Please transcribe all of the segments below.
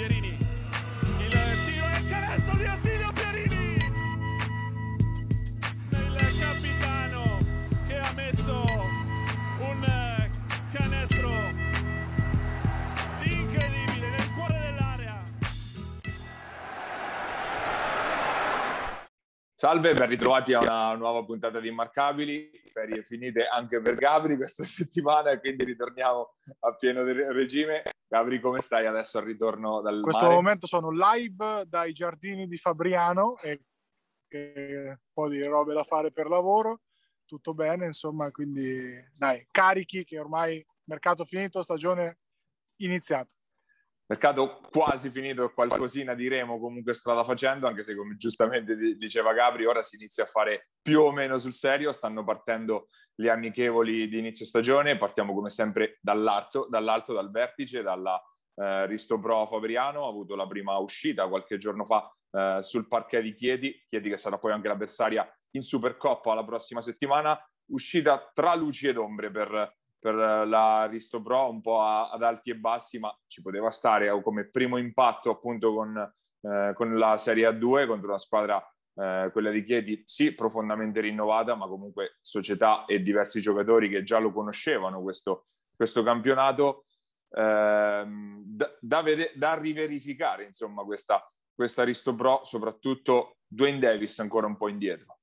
Pierini. Il tiro e il canestro di Attilio Pierini. Il capitano che ha messo un canestro incredibile nel cuore dell'area. Salve, ben ritrovati a una nuova puntata di Immarcabili, ferie finite anche per Gabri questa settimana quindi ritorniamo a pieno regime. Gabri, come stai adesso al ritorno dal In questo mare? momento sono live dai giardini di Fabriano e, e un po' di robe da fare per lavoro, tutto bene, insomma, quindi dai, carichi che ormai mercato finito, stagione iniziata. Mercato quasi finito, qualcosina diremo comunque strada facendo, anche se come giustamente diceva Gabri, ora si inizia a fare più o meno sul serio, stanno partendo le amichevoli di inizio stagione, partiamo come sempre dall'alto, dall'alto dal vertice, dalla eh, Risto Pro Fabriano, ha avuto la prima uscita qualche giorno fa eh, sul parquet di Chiedi, Chiedi che sarà poi anche l'avversaria in Supercoppa la prossima settimana, uscita tra luci ed ombre per per la Risto Pro un po' ad alti e bassi, ma ci poteva stare come primo impatto appunto con, eh, con la Serie A2 contro una squadra, eh, quella di Chieti, sì, profondamente rinnovata, ma comunque società e diversi giocatori che già lo conoscevano questo, questo campionato. Eh, da, da, vede, da, riverificare insomma questa, questa Risto Pro, soprattutto Dwayne Davis ancora un po' indietro.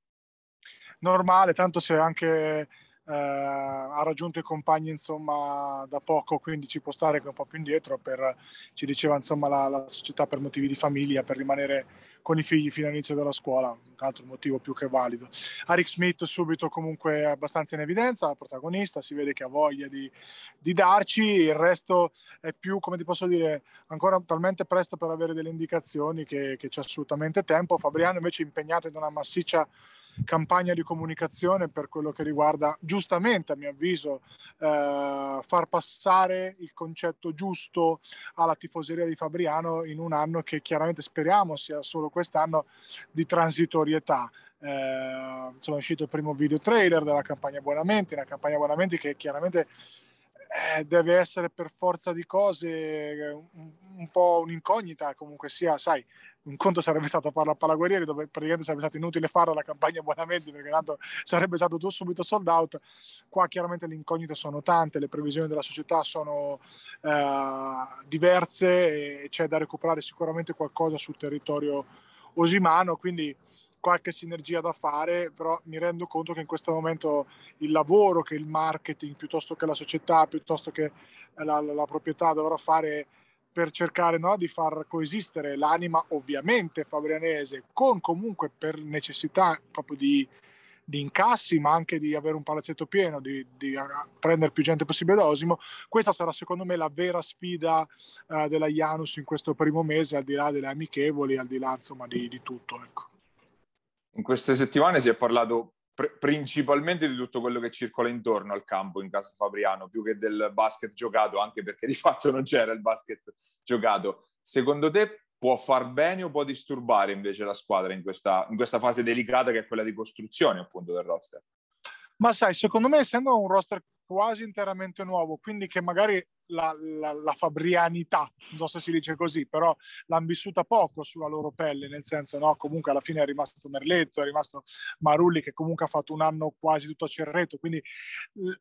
Normale, tanto se anche eh, ha raggiunto i compagni insomma da poco quindi ci può stare un po' più indietro per, ci diceva insomma la, la, società per motivi di famiglia per rimanere con i figli fino all'inizio della scuola un altro motivo più che valido. Arik Smith subito comunque abbastanza in evidenza protagonista si vede che ha voglia di, di darci il resto è più come ti posso dire ancora talmente presto per avere delle indicazioni che, che c'è assolutamente tempo. Fabriano invece impegnato in una massiccia campagna di comunicazione per quello che riguarda, giustamente a mio avviso, eh, far passare il concetto giusto alla tifoseria di Fabriano in un anno che chiaramente speriamo sia solo quest'anno di transitorietà. Eh, insomma, uscito il primo video trailer della campagna Buonamenti, una campagna Buonamenti che chiaramente eh, deve essere per forza di cose un, un po' un'incognita, comunque sia, sai, un conto sarebbe stato farla a Palaguerrieri dove praticamente sarebbe stato inutile fare la campagna buonamente perché tanto sarebbe stato tutto subito sold out. Qua chiaramente le incognite sono tante le previsioni della società sono eh, diverse e c'è da recuperare sicuramente qualcosa sul territorio osimano quindi qualche sinergia da fare, però mi rendo conto che in questo momento il lavoro che il marketing, piuttosto che la società, piuttosto che la, la, la proprietà dovrà fare per cercare no, di far coesistere l'anima ovviamente fabrianese con comunque per necessità proprio di, di incassi ma anche di avere un palazzetto pieno, di, di prendere più gente possibile da Osimo, questa sarà secondo me la vera sfida uh, della Janus in questo primo mese al di là delle amichevoli, al di là insomma di, di tutto. Ecco. In queste settimane si è parlato principalmente di tutto quello che circola intorno al campo in casa Fabriano, più che del basket giocato, anche perché di fatto non c'era il basket giocato. Secondo te può far bene o può disturbare invece la squadra in questa, in questa fase delicata che è quella di costruzione appunto del roster? Ma sai, secondo me essendo un roster quasi interamente nuovo, quindi che magari la, la, la, fabrianità, non so se si dice così, però l'hanno vissuta poco sulla loro pelle, nel senso, no, comunque alla fine è rimasto Merletto, è rimasto Marulli che comunque ha fatto un anno quasi tutto a Cerreto, quindi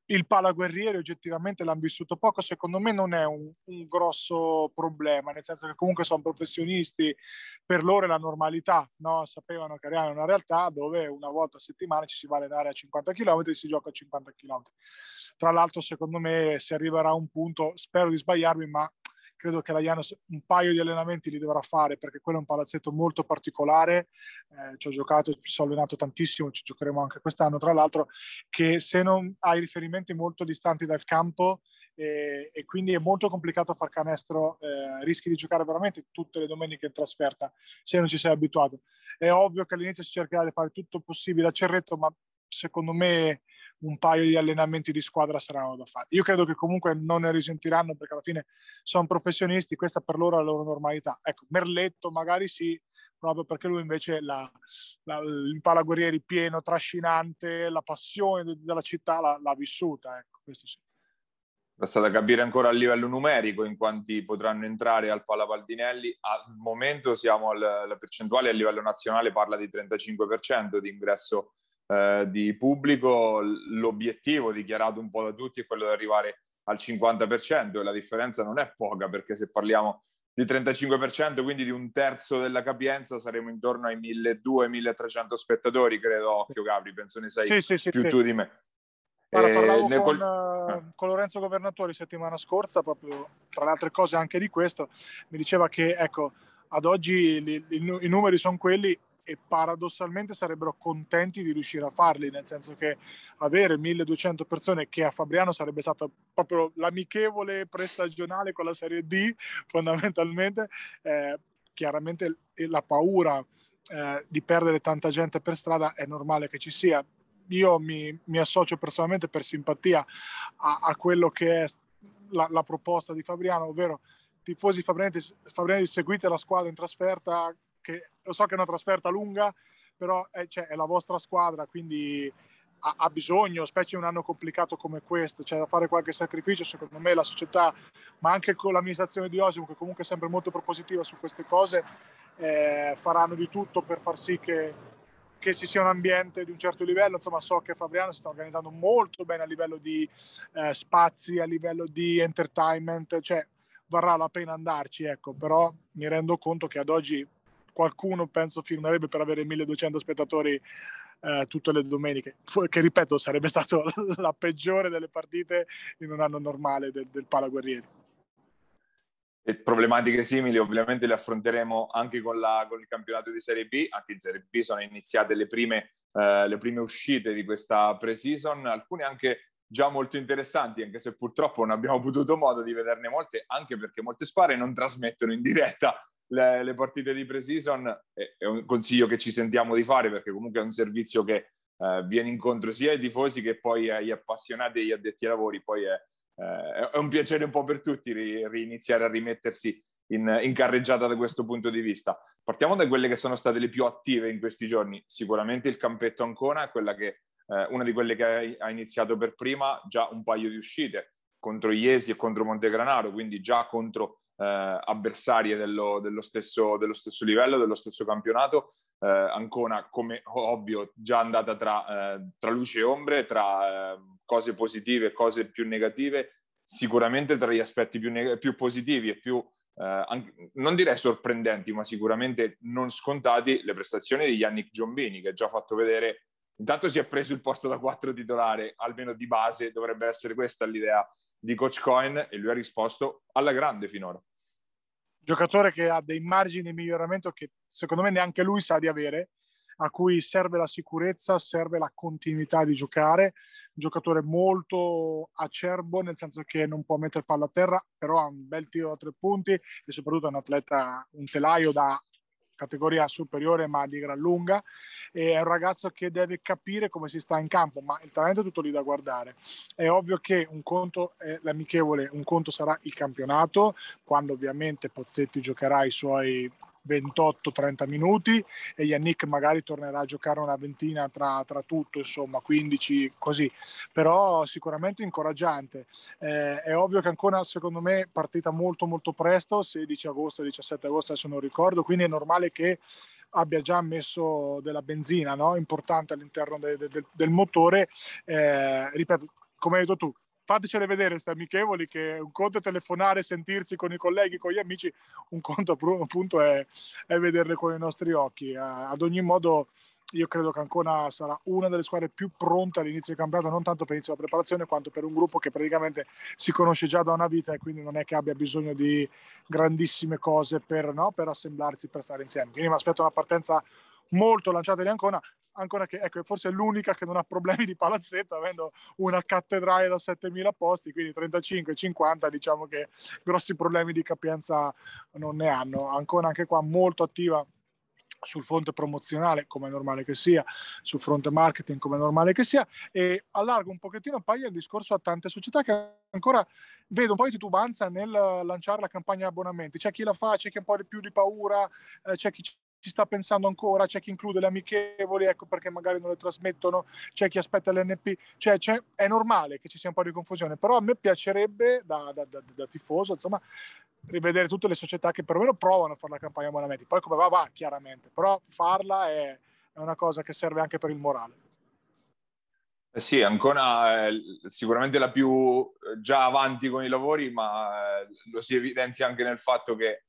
il palaguerriere oggettivamente l'hanno vissuto poco, secondo me non è un, un grosso problema, nel senso che comunque sono professionisti, per loro è la normalità, no? sapevano che era una realtà dove una volta a settimana ci si va a allenare a 50 km e si gioca a 50 km. Tra l'altro secondo me si arriverà a un punto spero di sbagliarmi, ma credo che la Janus un paio di allenamenti li dovrà fare perché quello è un palazzetto molto particolare. Eh, ci ho giocato, ci sono allenato tantissimo, ci giocheremo anche quest'anno, tra l'altro, che se non hai riferimenti molto distanti dal campo eh, e quindi è molto complicato far canestro, eh, rischi di giocare veramente tutte le domeniche in trasferta se non ci sei abituato. È ovvio che all'inizio si cercherà di fare tutto il possibile a Cerreto, ma secondo me un paio di allenamenti di squadra saranno da fare. Io credo che comunque non ne risentiranno perché alla fine sono professionisti, questa per loro è la loro normalità. Ecco, Merletto magari sì, proprio perché lui invece la, la, il palaguerrieri pieno, trascinante, la passione de- della città l'ha, l'ha vissuta, ecco, questo sì. Basta da capire ancora a livello numerico in quanti potranno entrare al Pala Paldinelli. Al momento siamo alla percentuale a livello nazionale parla di 35% di ingresso eh, di pubblico. L'obiettivo dichiarato un po' da tutti è quello di arrivare al 50% e la differenza non è poca perché se parliamo di 35%, quindi di un terzo della capienza, saremo intorno ai 1200-1300 spettatori, credo, occhio Gabri, penso ne sai sì, sì, sì, più tu di me. Guarda, parlavo con. Eh, con, Lorenzo Governatori settimana scorsa, proprio tra le altre cose anche di questo, mi diceva che ecco, ad oggi li, li, i numeri sono quelli e paradossalmente sarebbero contenti di riuscire a farli, nel senso che avere 1200 persone che a Fabriano sarebbe stata proprio l'amichevole prestagionale con la Serie D fondamentalmente, eh, chiaramente la paura eh, di perdere tanta gente per strada è normale che ci sia, io mi, mi associo personalmente per simpatia a, a quello che è la, la, proposta di Fabriano, ovvero tifosi fabrianesi, fabrianesi seguite la squadra in trasferta, che lo so che è una trasferta lunga, però è, cioè, è la vostra squadra, quindi ha, ha, bisogno, specie in un anno complicato come questo, c'è cioè da fare qualche sacrificio, secondo me la società, ma anche con l'amministrazione di Osimo, che comunque è sempre molto propositiva su queste cose, eh, faranno di tutto per far sì che che ci sia un ambiente di un certo livello. Insomma, so che Fabriano si sta organizzando molto bene a livello di eh, spazi, a livello di entertainment, cioè varrà la pena andarci, ecco, però mi rendo conto che ad oggi qualcuno penso firmerebbe per avere 1200 spettatori eh, tutte le domeniche, che ripeto sarebbe stata la peggiore delle partite in un anno normale del, del Palaguerrieri problematiche simili ovviamente le affronteremo anche con, la, con, il campionato di Serie B, anche in Serie B sono iniziate le prime, eh, le prime uscite di questa pre-season, alcune anche già molto interessanti, anche se purtroppo non abbiamo avuto modo di vederne molte, anche perché molte squadre non trasmettono in diretta le, le partite di pre-season, è, è, un consiglio che ci sentiamo di fare perché comunque è un servizio che eh, viene incontro sia ai tifosi che poi agli appassionati e agli addetti ai lavori, poi è eh, è un piacere un po' per tutti ri, riniziare a rimettersi in, in, carreggiata da questo punto di vista. Partiamo da quelle che sono state le più attive in questi giorni. Sicuramente il campetto Ancona è quella che, eh, una di quelle che ha iniziato per prima, già un paio di uscite contro Iesi e contro Montegranaro, quindi già contro eh, avversarie dello, dello, stesso, dello, stesso, livello, dello stesso campionato. Eh, Ancona, come ovvio, già andata tra, eh, tra luce e ombre, tra eh, cose positive e cose più negative, sicuramente tra gli aspetti più, neg- più positivi e più, eh, anche, non direi sorprendenti, ma sicuramente non scontati, le prestazioni di Yannick Giombini, che ha già fatto vedere, intanto si è preso il posto da quattro titolare, almeno di base, dovrebbe essere questa l'idea di Coach Coin, e lui ha risposto alla grande finora. Giocatore che ha dei margini di miglioramento che secondo me neanche lui sa di avere, a cui serve la sicurezza, serve la continuità di giocare. Giocatore molto acerbo, nel senso che non può mettere palla a terra, però ha un bel tiro da tre punti e soprattutto è un atleta, un telaio da categoria superiore ma di gran lunga e è un ragazzo che deve capire come si sta in campo ma il talento è tutto lì da guardare. È ovvio che un conto è l'amichevole un conto sarà il campionato quando ovviamente Pozzetti giocherà i suoi 28-30 minuti e Yannick magari tornerà a giocare una ventina tra, tra tutto, insomma 15 così, però sicuramente incoraggiante. Eh, è ovvio che ancora secondo me partita molto molto presto, 16 agosto, 17 agosto adesso non ricordo, quindi è normale che abbia già messo della benzina no? importante all'interno de, de, de, del motore. Eh, ripeto, come hai detto tu, fatecele vedere queste amichevoli che un conto è telefonare, sentirsi con i colleghi, con gli amici, un conto appunto è, è vederle con i nostri occhi. Uh, ad ogni modo io credo che Ancona sarà una delle squadre più pronte all'inizio del campionato, non tanto per l'inizio della preparazione, quanto per un gruppo che praticamente si conosce già da una vita e quindi non è che abbia bisogno di grandissime cose per, no, per assemblarsi, per stare insieme. Quindi mi aspetto una partenza molto lanciata di Ancona, ancora che ecco, forse è l'unica che non ha problemi di palazzetto, avendo una cattedrale da 7000 posti, quindi 35-50, diciamo che grossi problemi di capienza non ne hanno. Ancora anche qua molto attiva sul fronte promozionale come è normale che sia, sul fronte marketing come è normale che sia e allargo un pochettino poi il discorso a tante società che ancora vedo un po' di titubanza nel lanciare la campagna abbonamenti, c'è chi la fa, c'è chi ha un po' di più di paura, eh, c'è chi ci sta pensando ancora, c'è chi include le amichevoli, ecco perché magari non le trasmettono, c'è chi aspetta l'NP, cioè, è normale che ci sia un po' di confusione, però a me piacerebbe da, da, da, da tifoso, insomma, rivedere tutte le società che perlomeno provano a fare la campagna Monameti, poi come va va chiaramente, però farla è, è una cosa che serve anche per il morale. Eh sì, Ancona è sicuramente la più eh, già avanti con i lavori, ma eh, lo si evidenzia anche nel fatto che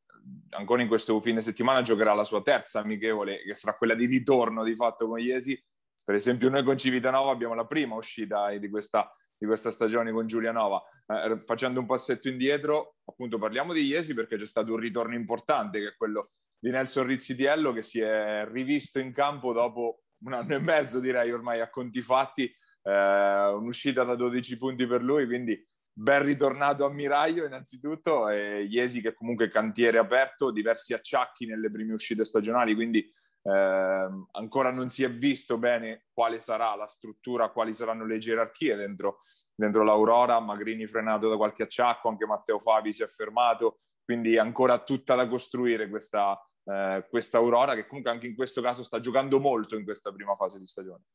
Ancona in questo fine settimana giocherà la sua terza amichevole, che sarà quella di ritorno di fatto con Iesi. Per esempio noi con Civitanova abbiamo la prima uscita di questa, di questa stagione con Giulianova. Eh, facendo un passetto indietro, appunto parliamo di Iesi perché c'è stato un ritorno importante, che è quello di Nelson Rizzitiello, che si è rivisto in campo dopo un anno e mezzo, direi ormai a conti fatti, eh, un'uscita da 12 punti per lui, quindi ben ritornato a Miraglio innanzitutto, e Iesi che comunque cantiere aperto, diversi acciacchi nelle prime uscite stagionali, quindi eh, ancora non si è visto bene quale sarà la struttura, quali saranno le gerarchie dentro, dentro l'Aurora, Magrini frenato da qualche acciacco, anche Matteo Fabi si è fermato, quindi ancora tutta da costruire questa, eh, questa Aurora che comunque anche in questo caso sta giocando molto in questa prima fase di stagione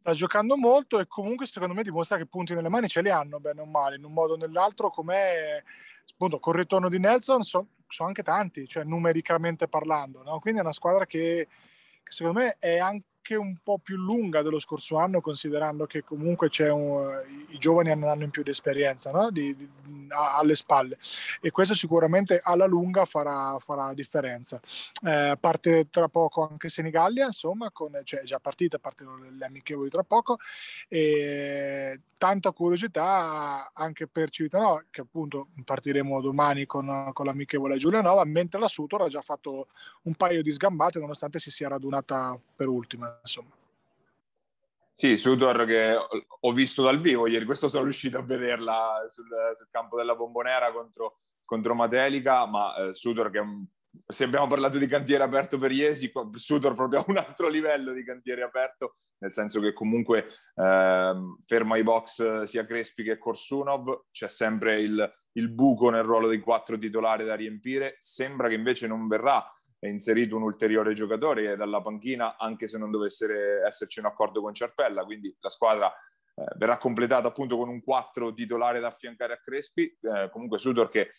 sta giocando molto e comunque secondo me dimostra che punti nelle mani ce li hanno bene o male, in un modo o nell'altro, come appunto col ritorno di Nelson sono so anche tanti, cioè numericamente parlando, no? quindi è una squadra che, che, secondo me è anche un po' più lunga dello scorso anno, considerando che comunque un, i giovani hanno un anno in più di esperienza no? di, di, alle spalle e questo sicuramente alla lunga farà, farà la differenza. Eh, parte tra poco anche Senigallia, insomma, con, cioè già partita, partono le amichevoli tra poco e tanta curiosità anche per Civitanova, che appunto partiremo domani con, con l'amichevole Giulianova, mentre la Sutor ha già fatto un paio di sgambate nonostante si sia radunata per ultima, insomma. Sì, Sudor che ho visto dal vivo ieri, questo sono riuscito a vederla sul, sul campo della Bombonera contro, contro Matelica, ma eh, Sudor che se abbiamo parlato di cantiere aperto per Iesi, Sudor proprio a un altro livello di cantiere aperto, nel senso che comunque eh, ferma i box sia Crespi che Korsunov, c'è sempre il, il buco nel ruolo dei quattro titolari da riempire, sembra che invece non verrà inserito un ulteriore giocatore dalla panchina, anche se non dovesse esserci un accordo con Ciarpella, quindi la squadra eh, verrà completata appunto con un 4 titolare da affiancare a Crespi. Eh, comunque Sudor che eh,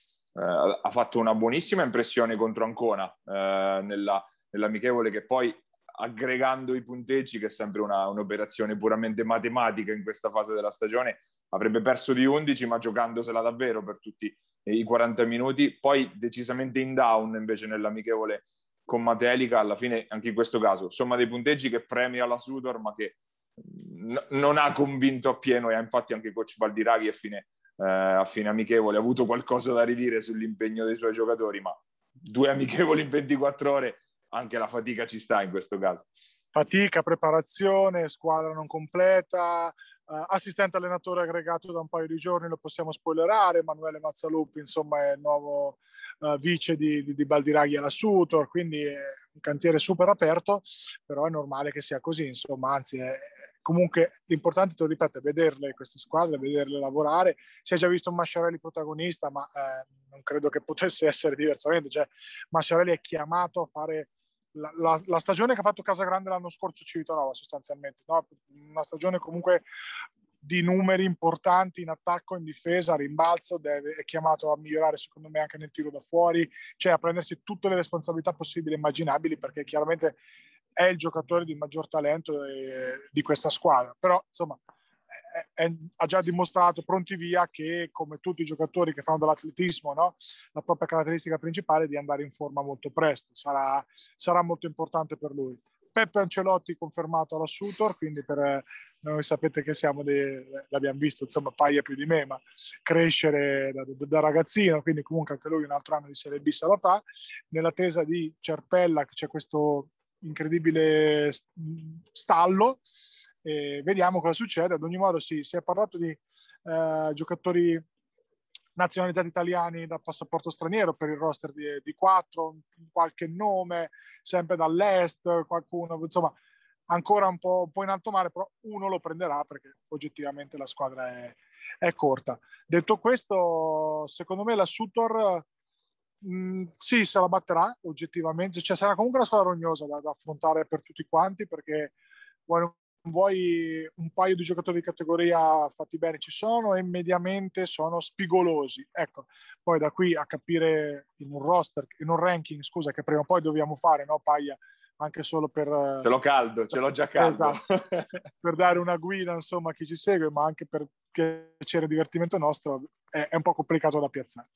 ha fatto una buonissima impressione contro Ancona eh, nella, nell'amichevole che poi aggregando i punteggi, che è sempre una, un'operazione puramente matematica in questa fase della stagione, avrebbe perso di 11, ma giocandosela davvero per tutti i 40 minuti. Poi decisamente in down invece nell'amichevole con Matelica, alla fine anche in questo caso, somma dei punteggi che premia la Sudor, ma che n- non ha convinto appieno e infatti anche coach Baldiraghi a fine, eh, a fine amichevole ha avuto qualcosa da ridire sull'impegno dei suoi giocatori, ma due amichevoli in 24 ore, anche la fatica ci sta in questo caso. Fatica, preparazione, squadra non completa, Uh, assistente allenatore aggregato da un paio di giorni, lo possiamo spoilerare, Emanuele Mazzaluppi insomma è il nuovo uh, vice di, di, di Baldiraghi alla Sutor, quindi è un cantiere super aperto, però è normale che sia così, insomma, anzi è, comunque l'importante, te lo ripeto, è vederle queste squadre, vederle lavorare, si è già visto un Masciarelli protagonista, ma eh, non credo che potesse essere diversamente, cioè Masciarelli è chiamato a fare la, la, stagione che ha fatto Casagrande l'anno scorso Civitanova sostanzialmente, no? una stagione comunque di numeri importanti in attacco, in difesa, rimbalzo, deve, è chiamato a migliorare secondo me anche nel tiro da fuori, cioè a prendersi tutte le responsabilità possibili e immaginabili perché chiaramente è il giocatore di maggior talento eh, di questa squadra, però insomma è, ha già dimostrato pronti via che, come tutti i giocatori che fanno dell'atletismo, no? la propria caratteristica principale è di andare in forma molto presto. Sarà, sarà molto importante per lui. Peppe Ancelotti confermato alla Sutor, quindi per noi sapete che siamo dei, l'abbiamo visto, insomma, paia più di me, ma crescere da, da, ragazzino, quindi comunque anche lui un altro anno di Serie B se la fa. Nell'attesa di Cerpella, che c'è questo incredibile stallo, e vediamo cosa succede. Ad ogni modo, sì, si è parlato di eh, giocatori nazionalizzati italiani da passaporto straniero per il roster di, di 4, qualche nome, sempre dall'est, qualcuno, insomma, ancora un po', un po', in alto mare, però uno lo prenderà perché oggettivamente la squadra è, è corta. Detto questo, secondo me la Sutor Mm, sì, se la batterà oggettivamente, cioè sarà comunque una squadra rognosa da, da affrontare per tutti quanti perché vuoi, non vuoi un paio di giocatori di categoria fatti bene ci sono e mediamente sono spigolosi. Ecco, poi da qui a capire in un roster, in un ranking, scusa, che prima o poi dobbiamo fare, no, Paia? Anche solo per... Ce l'ho caldo, ce l'ho già caldo. Esatto, per dare una guida, insomma, a chi ci segue, ma anche per piacere e divertimento nostro, è, è un po' complicato da piazzare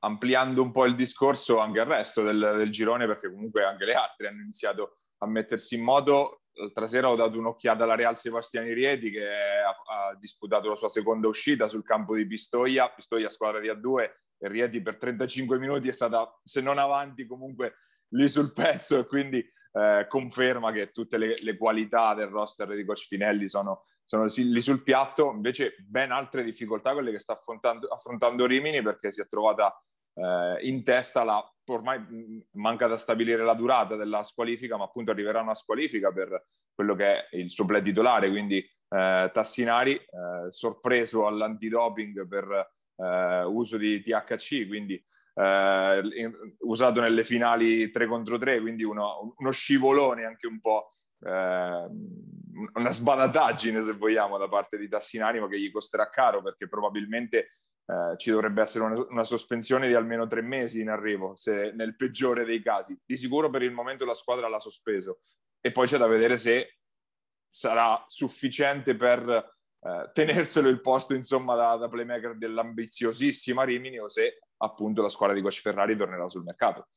ampliando un po' il discorso anche al resto del, del, girone, perché comunque anche le altre hanno iniziato a mettersi in modo. L'altra sera ho dato un'occhiata alla Real Sebastiani Rieti che ha, ha, disputato la sua seconda uscita sul campo di Pistoia, Pistoia squadra di A2 e Rieti per 35 minuti è stata, se non avanti, comunque lì sul pezzo. E quindi eh, conferma che tutte le, le, qualità del roster di Coach Finelli sono, sono lì sul piatto, invece ben altre difficoltà quelle che sta affrontando, affrontando Rimini perché si è trovata eh, in testa la, ormai manca da stabilire la durata della squalifica, ma appunto arriverà una squalifica per quello che è il suo play titolare, quindi eh, Tassinari, eh, sorpreso all'antidoping per eh, uso di THC, quindi eh, in, usato nelle finali 3 contro 3, quindi uno, uno scivolone anche un po' eh, una sbadataggine se vogliamo da parte di Tassinari ma che gli costerà caro perché probabilmente eh, ci dovrebbe essere una, una, sospensione di almeno tre mesi in arrivo, se nel peggiore dei casi. Di sicuro per il momento la squadra l'ha sospeso e poi c'è da vedere se sarà sufficiente per eh, tenerselo il posto insomma da, da playmaker dell'ambiziosissima Rimini o se appunto la squadra di Coach Ferrari tornerà sul mercato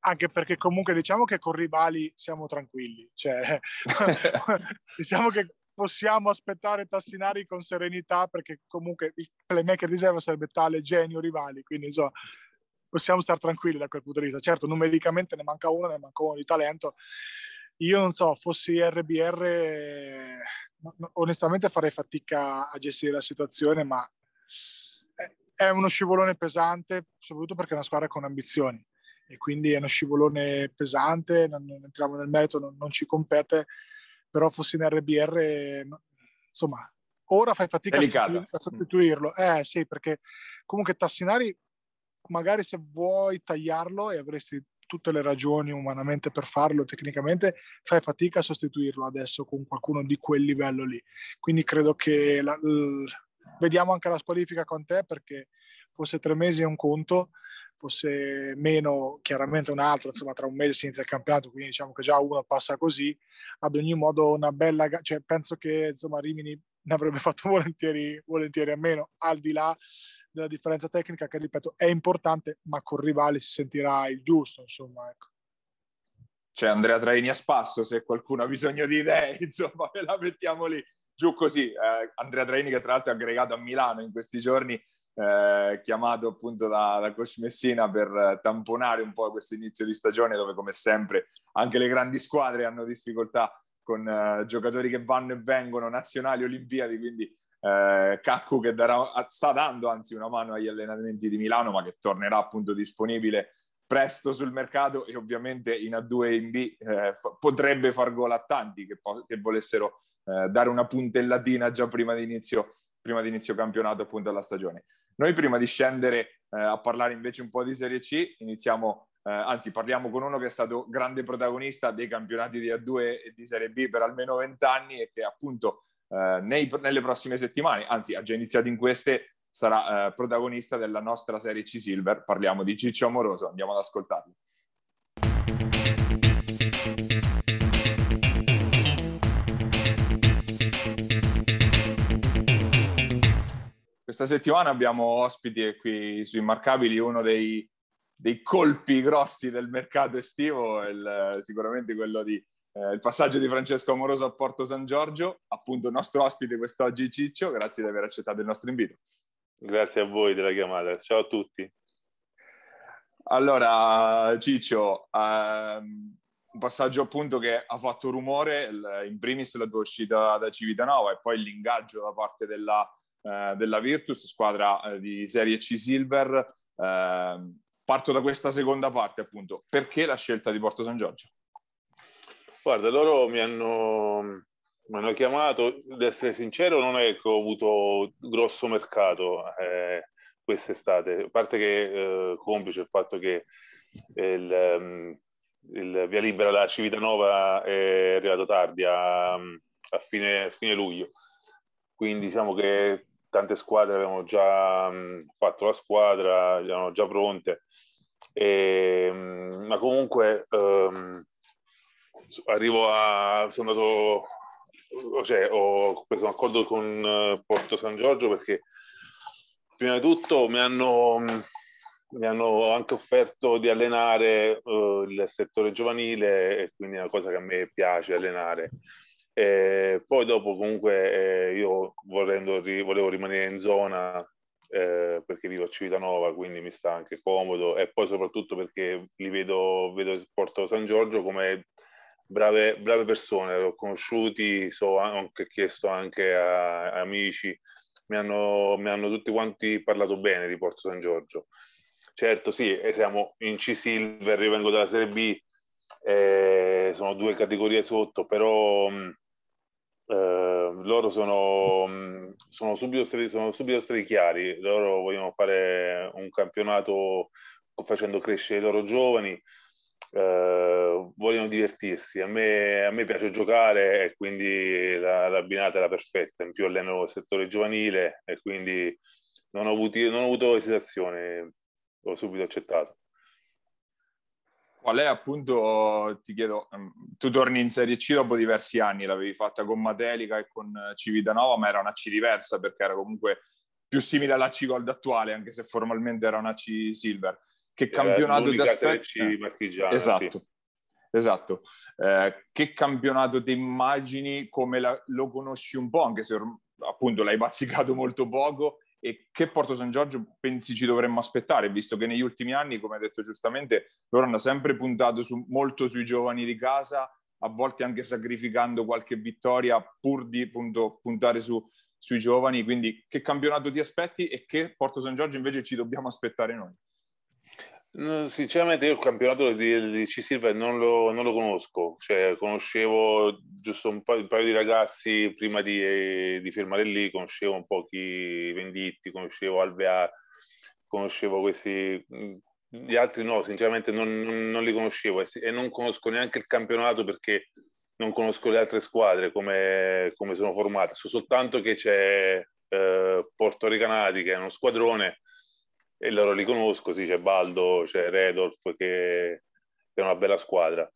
anche perché comunque diciamo che con rivali siamo tranquilli, cioè, diciamo che possiamo aspettare Tassinari con serenità perché comunque il playmaker di riserva sarebbe tale genio rivali, quindi insomma, possiamo stare tranquilli da quel punto di vista. Certo, numericamente ne manca uno, ne manca uno di talento. Io non so, fossi RBR, onestamente farei fatica a gestire la situazione, ma è uno scivolone pesante, soprattutto perché è una squadra con ambizioni e quindi è uno scivolone pesante, non, entriamo nel merito, non, non ci compete però fossi in RBR, insomma, ora fai fatica a sostituirlo. Eh sì, perché comunque Tassinari, magari se vuoi tagliarlo e avresti tutte le ragioni umanamente per farlo, tecnicamente, fai fatica a sostituirlo adesso con qualcuno di quel livello lì. Quindi credo che la, l, vediamo anche la squalifica con te perché fosse tre mesi è un conto, fosse meno chiaramente un altro, insomma tra un mese si inizia il campionato, quindi diciamo che già uno passa così, ad ogni modo una bella, cioè penso che insomma Rimini ne avrebbe fatto volentieri, volentieri a meno, al di là della differenza tecnica che ripeto è importante, ma con rivali si sentirà il giusto, insomma, ecco. C'è Andrea Traini a spasso, se qualcuno ha bisogno di idee, insomma, ve la mettiamo lì giù così. Eh, Andrea Traini che tra l'altro è aggregato a Milano in questi giorni eh, chiamato appunto da, da Coach Messina per tamponare un po' questo inizio di stagione dove come sempre anche le grandi squadre hanno difficoltà con eh, giocatori che vanno e vengono, nazionali, olimpiadi, quindi eh, Caccu che darà, sta dando anzi una mano agli allenamenti di Milano ma che tornerà appunto disponibile presto sul mercato e ovviamente in A2 e in B eh, f- potrebbe far gol a tanti che, po- che volessero eh, dare una puntellatina già prima di inizio, prima di inizio campionato appunto alla stagione. Noi prima di scendere eh, a parlare invece un po' di Serie C, iniziamo, eh, anzi parliamo con uno che è stato grande protagonista dei campionati di A2 e di Serie B per almeno vent'anni e che appunto eh, nei, nelle prossime settimane, anzi ha già iniziato in queste, sarà eh, protagonista della nostra Serie C Silver. Parliamo di Ciccio Amoroso, andiamo ad ascoltarlo. Questa settimana abbiamo ospiti qui su Immarcabili uno dei, dei colpi grossi del mercato estivo, il, sicuramente quello di eh, il passaggio di Francesco Amoroso a Porto San Giorgio, appunto il nostro ospite quest'oggi Ciccio, grazie di aver accettato il nostro invito. Grazie a voi della chiamata, ciao a tutti. Allora Ciccio, ehm, un passaggio appunto che ha fatto rumore, in primis la tua uscita da Civitanova e poi l'ingaggio da parte della eh, della Virtus, squadra eh, di Serie C Silver. Eh, parto da questa seconda parte, appunto. Perché la scelta di Porto San Giorgio? Guarda, loro mi hanno, mi hanno chiamato, ad essere sincero, non è che ho avuto grosso mercato. Eh, quest'estate. A parte che eh, complice il fatto che il, um, il via libera da Civitanova è arrivato tardi a, a, fine, a fine luglio, quindi diciamo che tante squadre avevano già um, fatto la squadra, erano già pronte, e, um, ma comunque um, arrivo a... sono andato, cioè ho preso un accordo con uh, Porto San Giorgio perché prima di tutto mi hanno, mi hanno anche offerto di allenare uh, il settore giovanile e quindi è una cosa che a me piace allenare. E poi dopo comunque eh, io volendo, volevo rimanere in zona eh, perché vivo a Civitanova, quindi mi sta anche comodo. E poi soprattutto perché li vedo, vedo il Porto San Giorgio come brave, brave persone, l'ho conosciuti, so, ho anche chiesto anche a, a amici, mi hanno, mi hanno, tutti quanti parlato bene di Porto San Giorgio. Certo, sì, siamo in C-Silver, io vengo dalla Serie B, eh, sono due categorie sotto, però mh, eh, loro sono, mh, sono, subito stati, sono subito stati chiari, loro vogliono fare un campionato facendo crescere i loro giovani, eh, vogliono divertirsi. A me, a me, piace giocare e quindi la, l'abbinata era perfetta. In più alleno il settore giovanile e quindi non ho, avuto, non ho avuto esitazione, ho subito accettato. Qual è appunto, ti chiedo, ehm, tu torni in Serie C dopo diversi anni, l'avevi fatta con Matelica e con Civitanova, ma era una C diversa perché era comunque più simile alla C Gold attuale, anche se formalmente era una C Silver che campionato di aspetti... Esatto, sì. esatto. Eh, che campionato ti immagini, come la, lo conosci un po', anche se appunto l'hai bazzicato molto poco, e che Porto San Giorgio pensi ci dovremmo aspettare, visto che negli ultimi anni, come hai detto giustamente, loro hanno sempre puntato su, molto sui giovani di casa, a volte anche sacrificando qualche vittoria pur di appunto, puntare su, sui giovani, quindi che campionato ti aspetti e che Porto San Giorgio invece ci dobbiamo aspettare noi? No, sinceramente io il campionato di, di C-Silver non lo, non lo, conosco, cioè conoscevo giusto un, pa- un paio di ragazzi prima di, di, firmare lì, conoscevo un po' chi Venditti, conoscevo Alvear, conoscevo questi, gli altri no, sinceramente non, non, non li conoscevo e, e, non conosco neanche il campionato perché non conosco le altre squadre come, come sono formate, so soltanto che c'è eh, Porto Recanati che è uno squadrone e loro li conosco, sì, c'è Baldo, c'è Redolf che, è una bella squadra.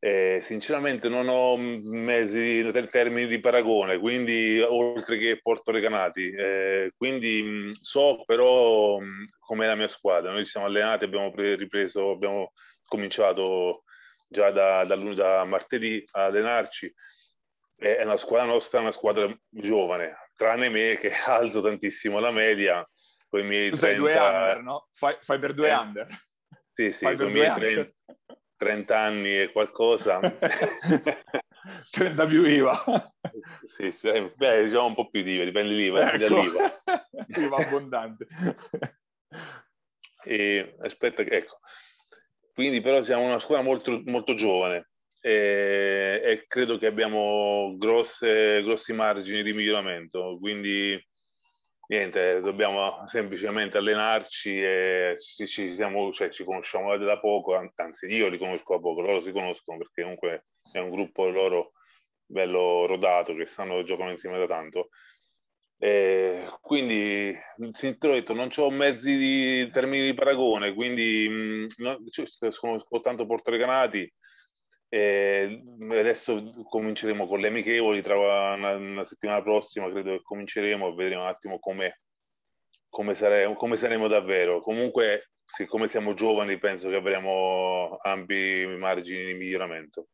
Eh, sinceramente non ho mesi nel termini di paragone, quindi oltre che Porto Recanati, eh, quindi so però com'è la mia squadra. Noi ci siamo allenati, abbiamo pre- ripreso, abbiamo cominciato già da, da, da martedì a allenarci. È una squadra nostra, una squadra giovane, tranne me che alzo tantissimo la media con i miei tu 30... due under, no? Fai, fai per due eh, under. Sì, sì, con i miei 30, 30, anni e qualcosa. 30 più IVA. sì, sì, eh, beh, diciamo un po' più di IVA, dipende l'IVA, ecco. dall'IVA. IVA abbondante. e, aspetta, ecco. Quindi però siamo una scuola molto, molto giovane e, e credo che abbiamo grosse, grossi margini di miglioramento, quindi niente, dobbiamo semplicemente allenarci e ci, ci, siamo, cioè, ci conosciamo da poco, anzi io li conosco da poco, loro si conoscono perché comunque è un gruppo loro bello rodato che stanno giocando insieme da tanto. E quindi, detto, non ho mezzi di termini di paragone, quindi mh, no, cioè, conosco tanto Porto Recanati, e adesso cominceremo con le amichevoli, tra una, una, settimana prossima credo che cominceremo e vedremo un attimo come, come, sare, come saremo davvero. Comunque, siccome siamo giovani, penso che avremo ampi margini di miglioramento.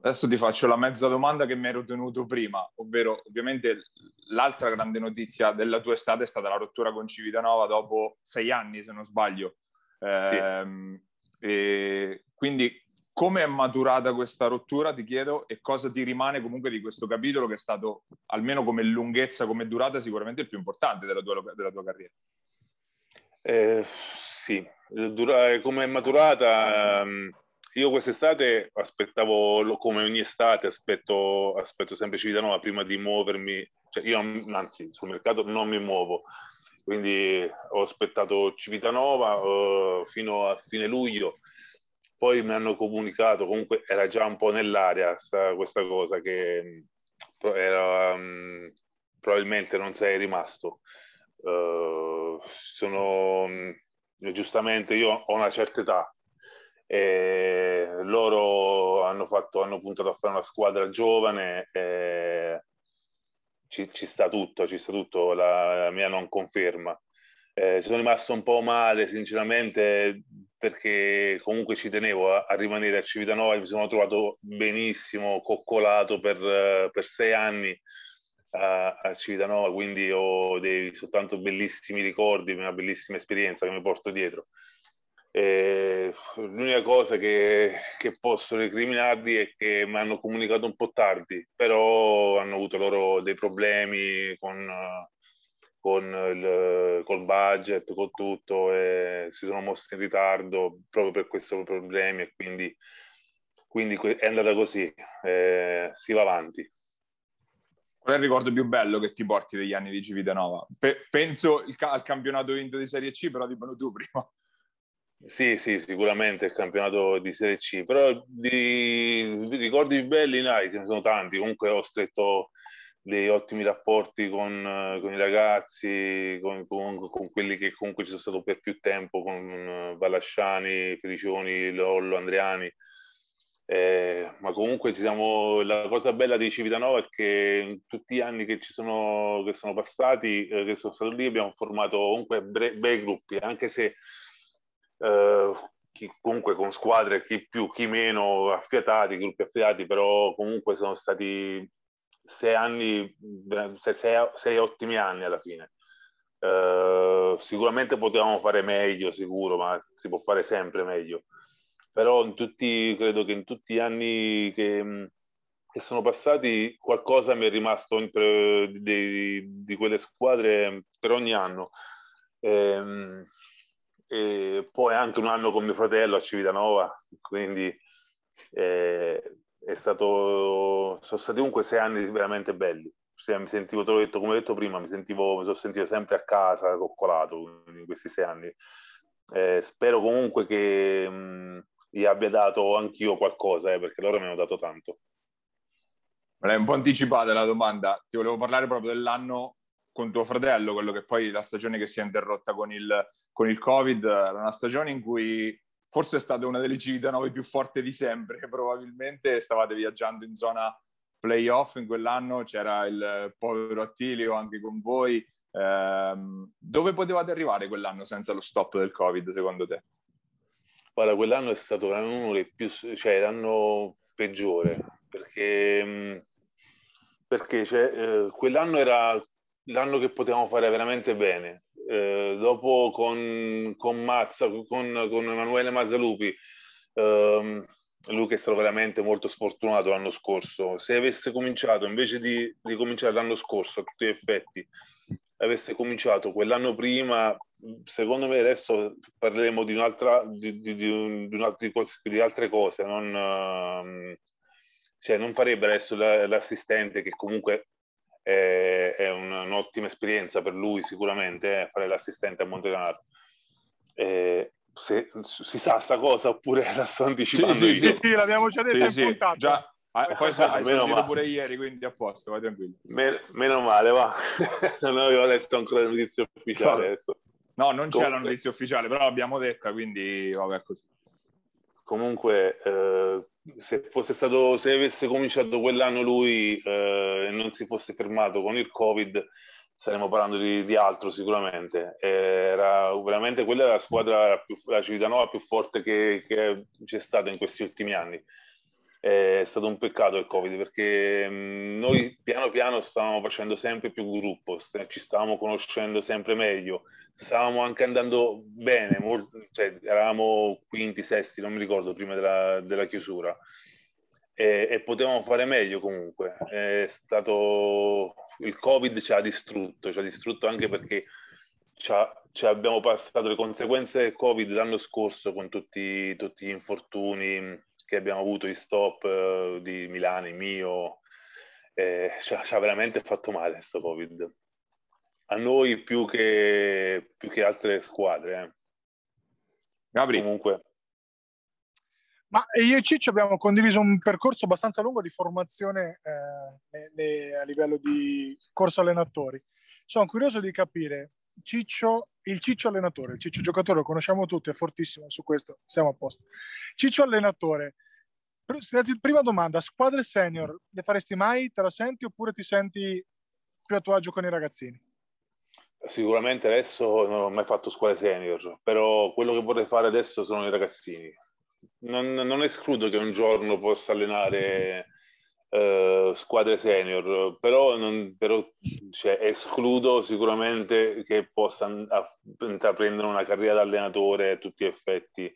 Adesso ti faccio la mezza domanda che mi ero tenuto prima, ovvero ovviamente l'altra grande notizia della tua estate è stata la rottura con Civitanova dopo sei anni, se non sbaglio. Eh, sì. quindi come è maturata questa rottura, ti chiedo, e cosa ti rimane comunque di questo capitolo che è stato, almeno come lunghezza, come durata, sicuramente il più importante della tua, della tua carriera? Eh, sì, come è maturata, ehm, io quest'estate aspettavo, come ogni estate, aspetto, aspetto sempre Civitanova prima di muovermi, cioè io anzi sul mercato non mi muovo, quindi ho aspettato Civitanova uh, fino a fine luglio, poi mi hanno comunicato, comunque era già un po' nell'aria sta, questa cosa che era, um, probabilmente non sei rimasto. Uh, sono giustamente io ho una certa età e loro hanno, fatto, hanno puntato a fare una squadra giovane e ci, ci sta tutto, ci sta tutto, la, la mia non conferma. Eh, sono rimasto un po' male sinceramente perché comunque ci tenevo a, a rimanere a Civitanova, mi sono trovato benissimo, coccolato per, per sei anni a, a Civitanova, quindi ho dei soltanto bellissimi ricordi, una bellissima esperienza che mi porto dietro. E l'unica cosa che, che, posso recriminarli è che mi hanno comunicato un po' tardi, però hanno avuto loro dei problemi con, con il col budget, con tutto, e si sono mossi in ritardo proprio per questi problemi e quindi, quindi è andata così, eh, si va avanti. Qual è il ricordo più bello che ti porti degli anni di Civitanova? Pe- penso ca- al campionato vinto di Serie C, però dimmelo tu prima. Sì, sì, sicuramente il campionato di Serie C, però di, di ricordi belli, dai, ce ne sono tanti. Comunque ho stretto dei ottimi rapporti con, con i ragazzi, con, con, con, quelli che comunque ci sono stato per più tempo, con Vallasciani, Felicioni, Lollo, Andriani eh, ma comunque siamo, la cosa bella di Civitanova è che in tutti gli anni che ci sono, che sono passati, eh, che sono stato lì, abbiamo formato comunque bei, bei gruppi, anche se eh, chi, comunque con squadre chi più, chi meno affiatati, gruppi affiatati, però comunque sono stati sei anni, sei, sei ottimi anni alla fine. Uh, sicuramente potevamo fare meglio, sicuro, ma si può fare sempre meglio però in tutti, credo che in tutti gli anni che, che sono passati qualcosa mi è rimasto per, di, di, quelle squadre per ogni anno. E, ehm, e poi anche un anno con mio fratello a Civitanova, quindi eh, è stato, sono stati comunque sei anni veramente belli. Cioè, mi sentivo, te l'ho detto, come ho detto prima, mi, sentivo, mi sono sentito sempre a casa, coccolato in questi sei anni. Eh, spero comunque che, mh, gli abbia dato anch'io qualcosa, eh, perché loro mi hanno dato tanto. È un po' anticipata la domanda. Ti volevo parlare proprio dell'anno con tuo fratello, quello che poi la stagione che si è interrotta con il, con il Covid, era una stagione in cui forse è stata una delle Civitanove più forti di sempre, probabilmente stavate viaggiando in zona playoff in quell'anno, c'era il povero Attilio anche con voi. Eh, dove potevate arrivare quell'anno senza lo stop del Covid, secondo te? Guarda, quell'anno è stato l'anno dei più, cioè l'anno peggiore, perché, perché cioè, eh, quell'anno era l'anno che potevamo fare veramente bene. Eh, dopo con, con Mazza, con, con Emanuele Mazzalupi, ehm, lui che è stato veramente molto sfortunato l'anno scorso, se avesse cominciato, invece di, di cominciare l'anno scorso a tutti gli effetti, avesse cominciato quell'anno prima, secondo me adesso parleremo di, un'altra, di, di, di, un, di altre cose, non, uh, cioè non farebbe adesso l'assistente che comunque è, è un'ottima esperienza per lui sicuramente, eh, fare l'assistente a Montecanaro. Eh, se, si sa sta cosa oppure la sto anticipando sì, sì, sì, sì, l'abbiamo già detto sì, in puntata. Già, Ah, poi so, hai sentito pure ieri, quindi a posto, vai tranquillo. Men- meno male, va. non avevo letto ancora la notizia ufficiale. Adesso. No, non c'è la notizia ufficiale, però l'abbiamo detta, quindi vabbè così. Comunque, eh, se fosse stato, se avesse cominciato quell'anno lui eh, e non si fosse fermato con il Covid, staremmo parlando di, di altro sicuramente. Era veramente quella la squadra, più, la Civitanova più forte che, che c'è stata in questi ultimi anni è stato un peccato il Covid perché mh, noi piano piano stavamo facendo sempre più gruppo, ci stavamo conoscendo sempre meglio, stavamo anche andando bene, molto, cioè, eravamo quinti, sesti, non mi ricordo, prima della, della chiusura e, e, potevamo fare meglio comunque. È stato... Il Covid ci ha distrutto, ci ha distrutto anche perché ci, ha, ci abbiamo passato le conseguenze del Covid l'anno scorso con tutti, tutti gli infortuni, che abbiamo avuto in stop eh, di Milano, mio, eh, ci, ha, ci, ha, veramente fatto male questo Covid. A noi più che, più che altre squadre. Eh. Gabri. Comunque. Ma io e Ciccio abbiamo condiviso un percorso abbastanza lungo di formazione eh, a livello di corso allenatori. Sono curioso di capire Ciccio, il Ciccio allenatore, il Ciccio giocatore lo conosciamo tutti, è fortissimo su questo, siamo a posto. Ciccio allenatore, prima domanda, squadre senior, le faresti mai? Te la senti oppure ti senti più a tuo agio con i ragazzini? Sicuramente adesso non ho mai fatto squadre senior, però quello che vorrei fare adesso sono i ragazzini. Non, non escludo che un giorno possa allenare uh, squadre senior, però, non, però cioè, escludo sicuramente che possa intraprendere una carriera da allenatore a tutti gli effetti.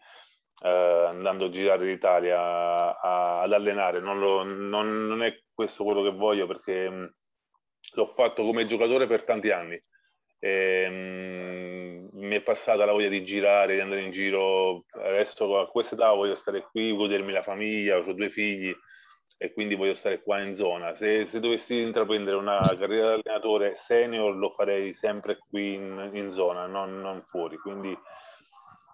Uh, andando a girare l'Italia a, a, ad allenare, non, lo, non, non, è questo quello che voglio perché l'ho fatto come giocatore per tanti anni e, mh, mi è passata la voglia di girare, di andare in giro. Adesso a questa età voglio stare qui, godermi la famiglia, ho due figli e quindi voglio stare qua in zona. Se, se dovessi intraprendere una carriera da allenatore senior lo farei sempre qui in, in zona, non, non, fuori. Quindi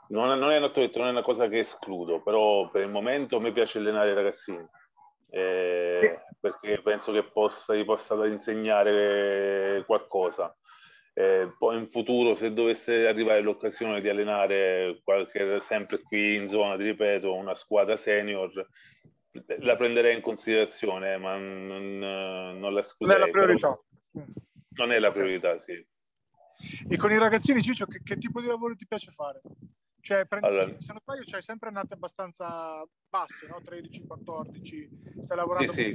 non, non, è, non, è, una cosa che escludo, però per il momento mi piace allenare i ragazzini. Eh, perché penso che possa, gli possa insegnare qualcosa. Eh, poi in futuro, se dovesse arrivare l'occasione di allenare qualche, sempre qui in zona, ti ripeto, una squadra senior, la prenderei in considerazione, ma non, non la escluderei. Non è la priorità. Non è la priorità, sì. E con i ragazzini, Ciccio, che, che tipo di lavoro ti piace fare? Cioè, prendi, allora, se non sbaglio, c'hai sempre andate abbastanza basse, no? 13, 14, stai lavorando sì, sì,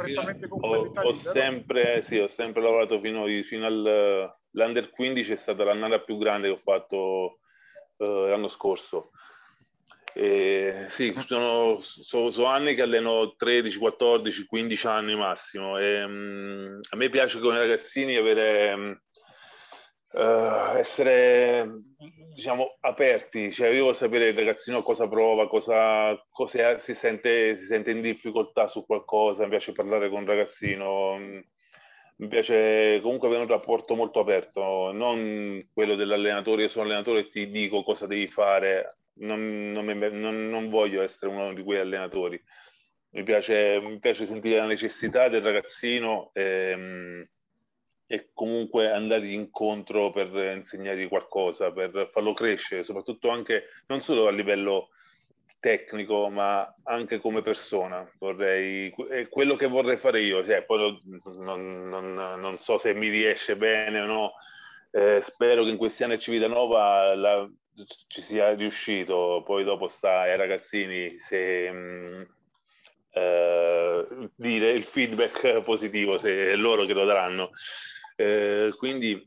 con ho, ho sempre, sì, ho sempre lavorato fino, fino al l'Under 15 è stata l'annata più grande che ho fatto uh, l'anno scorso. E, sì, sono, sono, sono, anni che alleno 13, 14, 15 anni massimo. E, um, a me piace con i ragazzini avere, um, uh, essere diciamo aperti, cioè io voglio sapere il ragazzino cosa prova, cosa, cosa si, sente, si, sente, in difficoltà su qualcosa, mi piace parlare con un ragazzino. Mi piace comunque avere un rapporto molto aperto, non quello dell'allenatore, io sono allenatore e ti dico cosa devi fare, non, non, non, non voglio essere uno di quei allenatori. Mi piace, mi piace sentire la necessità del ragazzino e, ehm, e comunque andare incontro per insegnargli qualcosa, per farlo crescere, soprattutto anche non solo a livello tecnico, ma anche come persona. Vorrei, è quello che vorrei fare io. Cioè, poi non, non, non, so se mi riesce bene o no. Eh, spero che in questi anni a Civitanova la, ci sia riuscito. Poi dopo sta ai ragazzini se mh, mm, eh, dire il feedback positivo, se è loro che lo daranno. Eh, quindi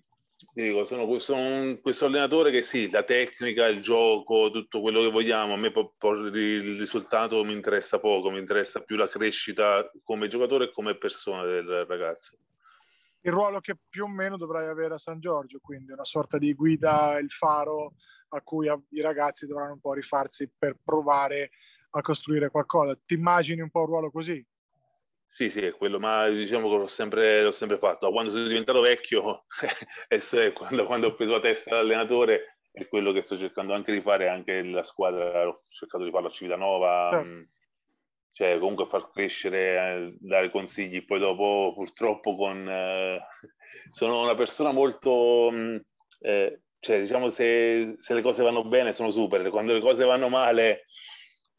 dico, sono, sono questo allenatore che sì, la tecnica, il gioco, tutto quello che vogliamo, a me po- po- il risultato mi interessa poco, mi interessa più la crescita come giocatore e come persona del ragazzo. Il ruolo che più o meno dovrai avere a San Giorgio, quindi una sorta di guida, il faro a cui i ragazzi dovranno un po' rifarsi per provare a costruire qualcosa. Ti immagini un po' un ruolo così? Sì, sì, è quello, ma diciamo che l'ho sempre, l'ho sempre fatto. Da quando sono diventato vecchio, e quando, quando ho preso la testa d'allenatore, è quello che sto cercando anche di fare anche la squadra, ho cercato di farlo a Civitanova, certo. Mm, cioè comunque far crescere, eh, dare consigli, poi dopo purtroppo con... Eh, sono una persona molto... Mm, eh, cioè diciamo se, se le cose vanno bene sono super, quando le cose vanno male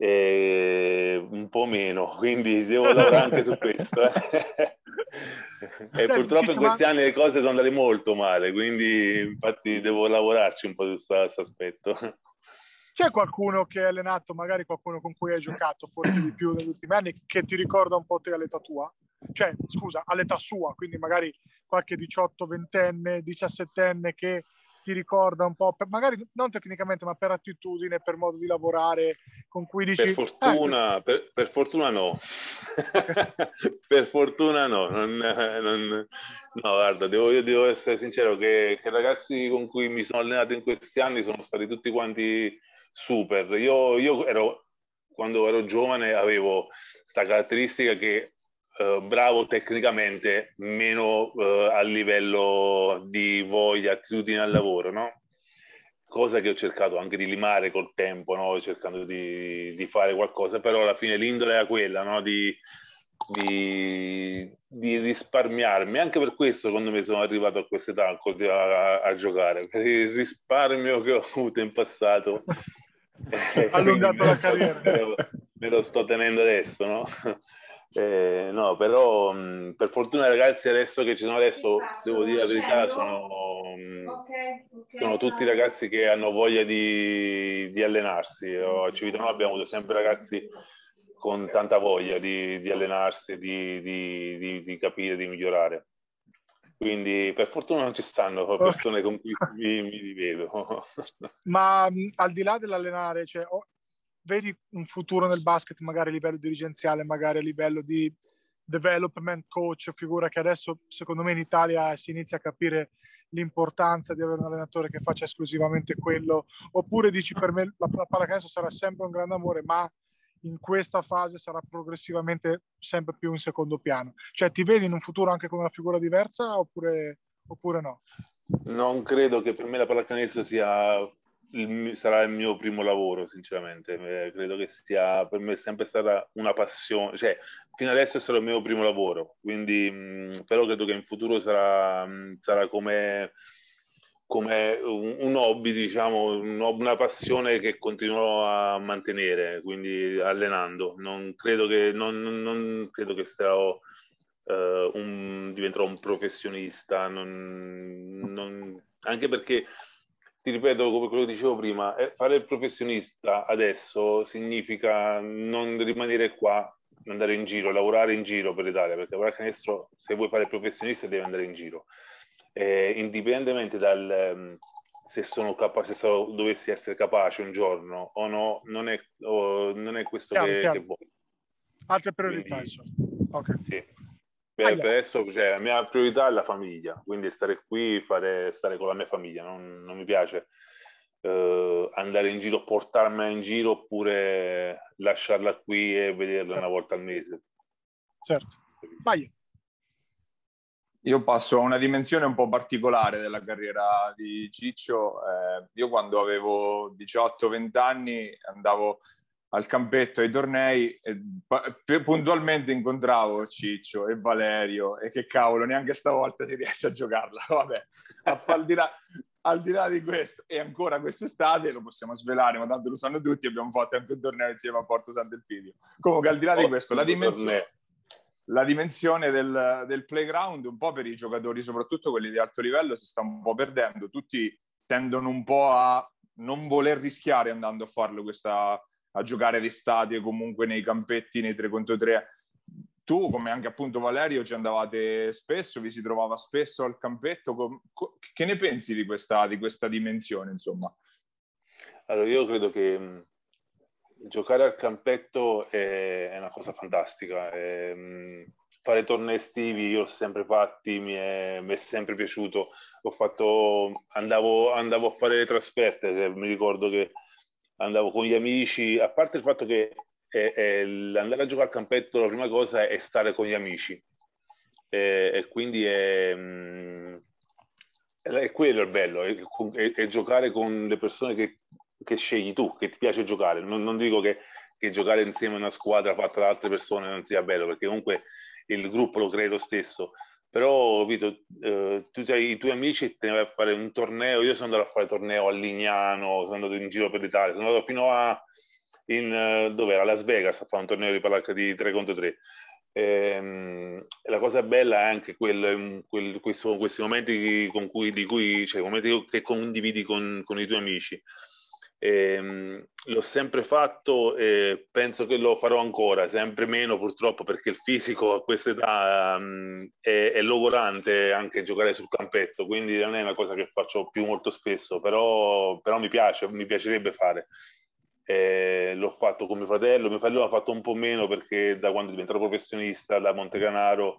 eh, un po' meno, quindi devo lavorare anche su questo. Eh. e cioè, purtroppo in questi anni le cose sono andate molto male, quindi infatti devo lavorarci un po' su questo aspetto. C'è qualcuno che hai allenato, magari qualcuno con cui hai giocato forse di più negli ultimi anni, che ti ricorda un po' te all'età tua? Cioè, scusa, all'età sua, quindi magari qualche 18, 20enne, 17enne che ti ricorda un po', per, magari non tecnicamente, ma per attitudine, per modo di lavorare, con cui dici... Per fortuna, eh, per, per fortuna no. per fortuna no. Non, non, no, guarda, devo, io devo essere sincero che, che i ragazzi con cui mi sono allenato in questi anni sono stati tutti quanti super. Io, io ero, quando ero giovane, avevo questa caratteristica che eh, bravo tecnicamente, meno eh, a livello di voglia, attitudine al lavoro, no? Cosa che ho cercato anche di limare col tempo, no? cercando di, di, fare qualcosa, però alla fine l'indole era quella, no? di, di, di, risparmiarmi. Anche per questo, secondo me, sono arrivato a questa età a, a, a giocare, per il risparmio che ho avuto in passato. allungato la carriera. Me lo, me lo, sto tenendo adesso, no? Eh, no, però mh, per fortuna ragazzi adesso che ci sono adesso, devo dire la verità, sono, mh, sono tutti ragazzi che hanno voglia di, di allenarsi. A Civitanova abbiamo avuto sempre ragazzi con tanta voglia di, di allenarsi, di, di, di, capire, di migliorare. Quindi per fortuna non ci stanno persone con cui mi, mi rivedo. Ma al di là dell'allenare, cioè, vedi un futuro nel basket magari a livello dirigenziale, magari a livello di development coach, figura che adesso secondo me in Italia si inizia a capire l'importanza di avere un allenatore che faccia esclusivamente quello, oppure dici per me la, la pallacanestro sarà sempre un grande amore, ma in questa fase sarà progressivamente sempre più in secondo piano. Cioè ti vedi in un futuro anche con una figura diversa oppure, oppure no? Non credo che per me la pallacanestro sia il, sarà il mio primo lavoro, sinceramente. Eh, credo che sia per me sempre stata una passione, cioè fino adesso è stato il mio primo lavoro, quindi mh, però credo che in futuro sarà, mh, sarà come, come un, un, hobby, diciamo, un, una passione che continuerò a mantenere, quindi allenando. Non credo che, non, non credo che sarò uh, un, diventerò un professionista, non, anche perché ti ripeto come quello che dicevo prima, eh, fare il professionista adesso significa non rimanere qua, andare in giro, lavorare in giro per l'Italia, perché ora canestro, se vuoi fare il professionista devi andare in giro. Eh, indipendentemente dal ehm, se sono capace, se dovessi essere capace un giorno o no, non è, o, non è questo chiaro, che, chiaro. che vuoi. Altre priorità, Quindi. Okay. Sì. Per, per adesso cioè, la mia priorità è la famiglia, quindi stare qui, fare, stare con la mia famiglia. Non, non mi piace uh, andare in giro, portarmela in giro oppure lasciarla qui e vederla una volta al mese. Certo. Vai. Io passo a una dimensione un po' particolare della carriera di Ciccio. Eh, io quando avevo 18-20 anni andavo al campetto ai tornei e puntualmente incontravo Ciccio e Valerio e che cavolo neanche stavolta si riesce a giocarla. Vabbè al di, là, al di là di questo e ancora quest'estate lo possiamo svelare ma tanto lo sanno tutti abbiamo fatto anche un torneo insieme a Porto Sant'Elpidio. Comunque al di là di questo la dimensione la dimensione del, del playground un po' per i giocatori soprattutto quelli di alto livello si sta un po' perdendo. Tutti tendono un po' a non voler rischiare andando a farlo questa a giocare d'estate comunque nei campetti, nei 3 contro 3. Tu, come anche appunto Valerio, ci andavate spesso, vi si trovava spesso al campetto. Che ne pensi di questa, di questa dimensione, insomma? Allora, io credo che mh, giocare al campetto è, una cosa fantastica. È, mh, fare tornei estivi io ho sempre fatti, mi è, mi è sempre piaciuto. Fatto, andavo, andavo a fare le trasferte, mi ricordo che andavo con gli amici, a parte il fatto che è, è andare a giocare al campetto la prima cosa è stare con gli amici e, e quindi è, mm, è, quello il bello, è, è, giocare con le persone che, che, scegli tu, che ti piace giocare. Non, non dico che, che, giocare insieme a una squadra fatta da altre persone non sia bello, perché comunque il gruppo lo crei lo stesso però Vito, eh, tu hai i tuoi amici e te ne vai a fare un torneo, io sono andato a fare torneo a Lignano, sono andato in giro per l'Italia, sono andato fino a in, uh, dov'era? Las Vegas a fare un torneo di palacca di 3 contro 3. Ehm, la cosa bella è anche quel, quel, questo, questi momenti con cui, di cui, cioè, momenti che condividi con, con i tuoi amici. Eh, l'ho sempre fatto e penso che lo farò ancora, sempre meno purtroppo perché il fisico a questa età um, è, è, logorante anche giocare sul campetto, quindi non è una cosa che faccio più molto spesso, però, però mi piace, mi piacerebbe fare. Eh, l'ho fatto con mio fratello, mio fratello l'ha fatto un po' meno perché da quando è diventato professionista da Montecanaro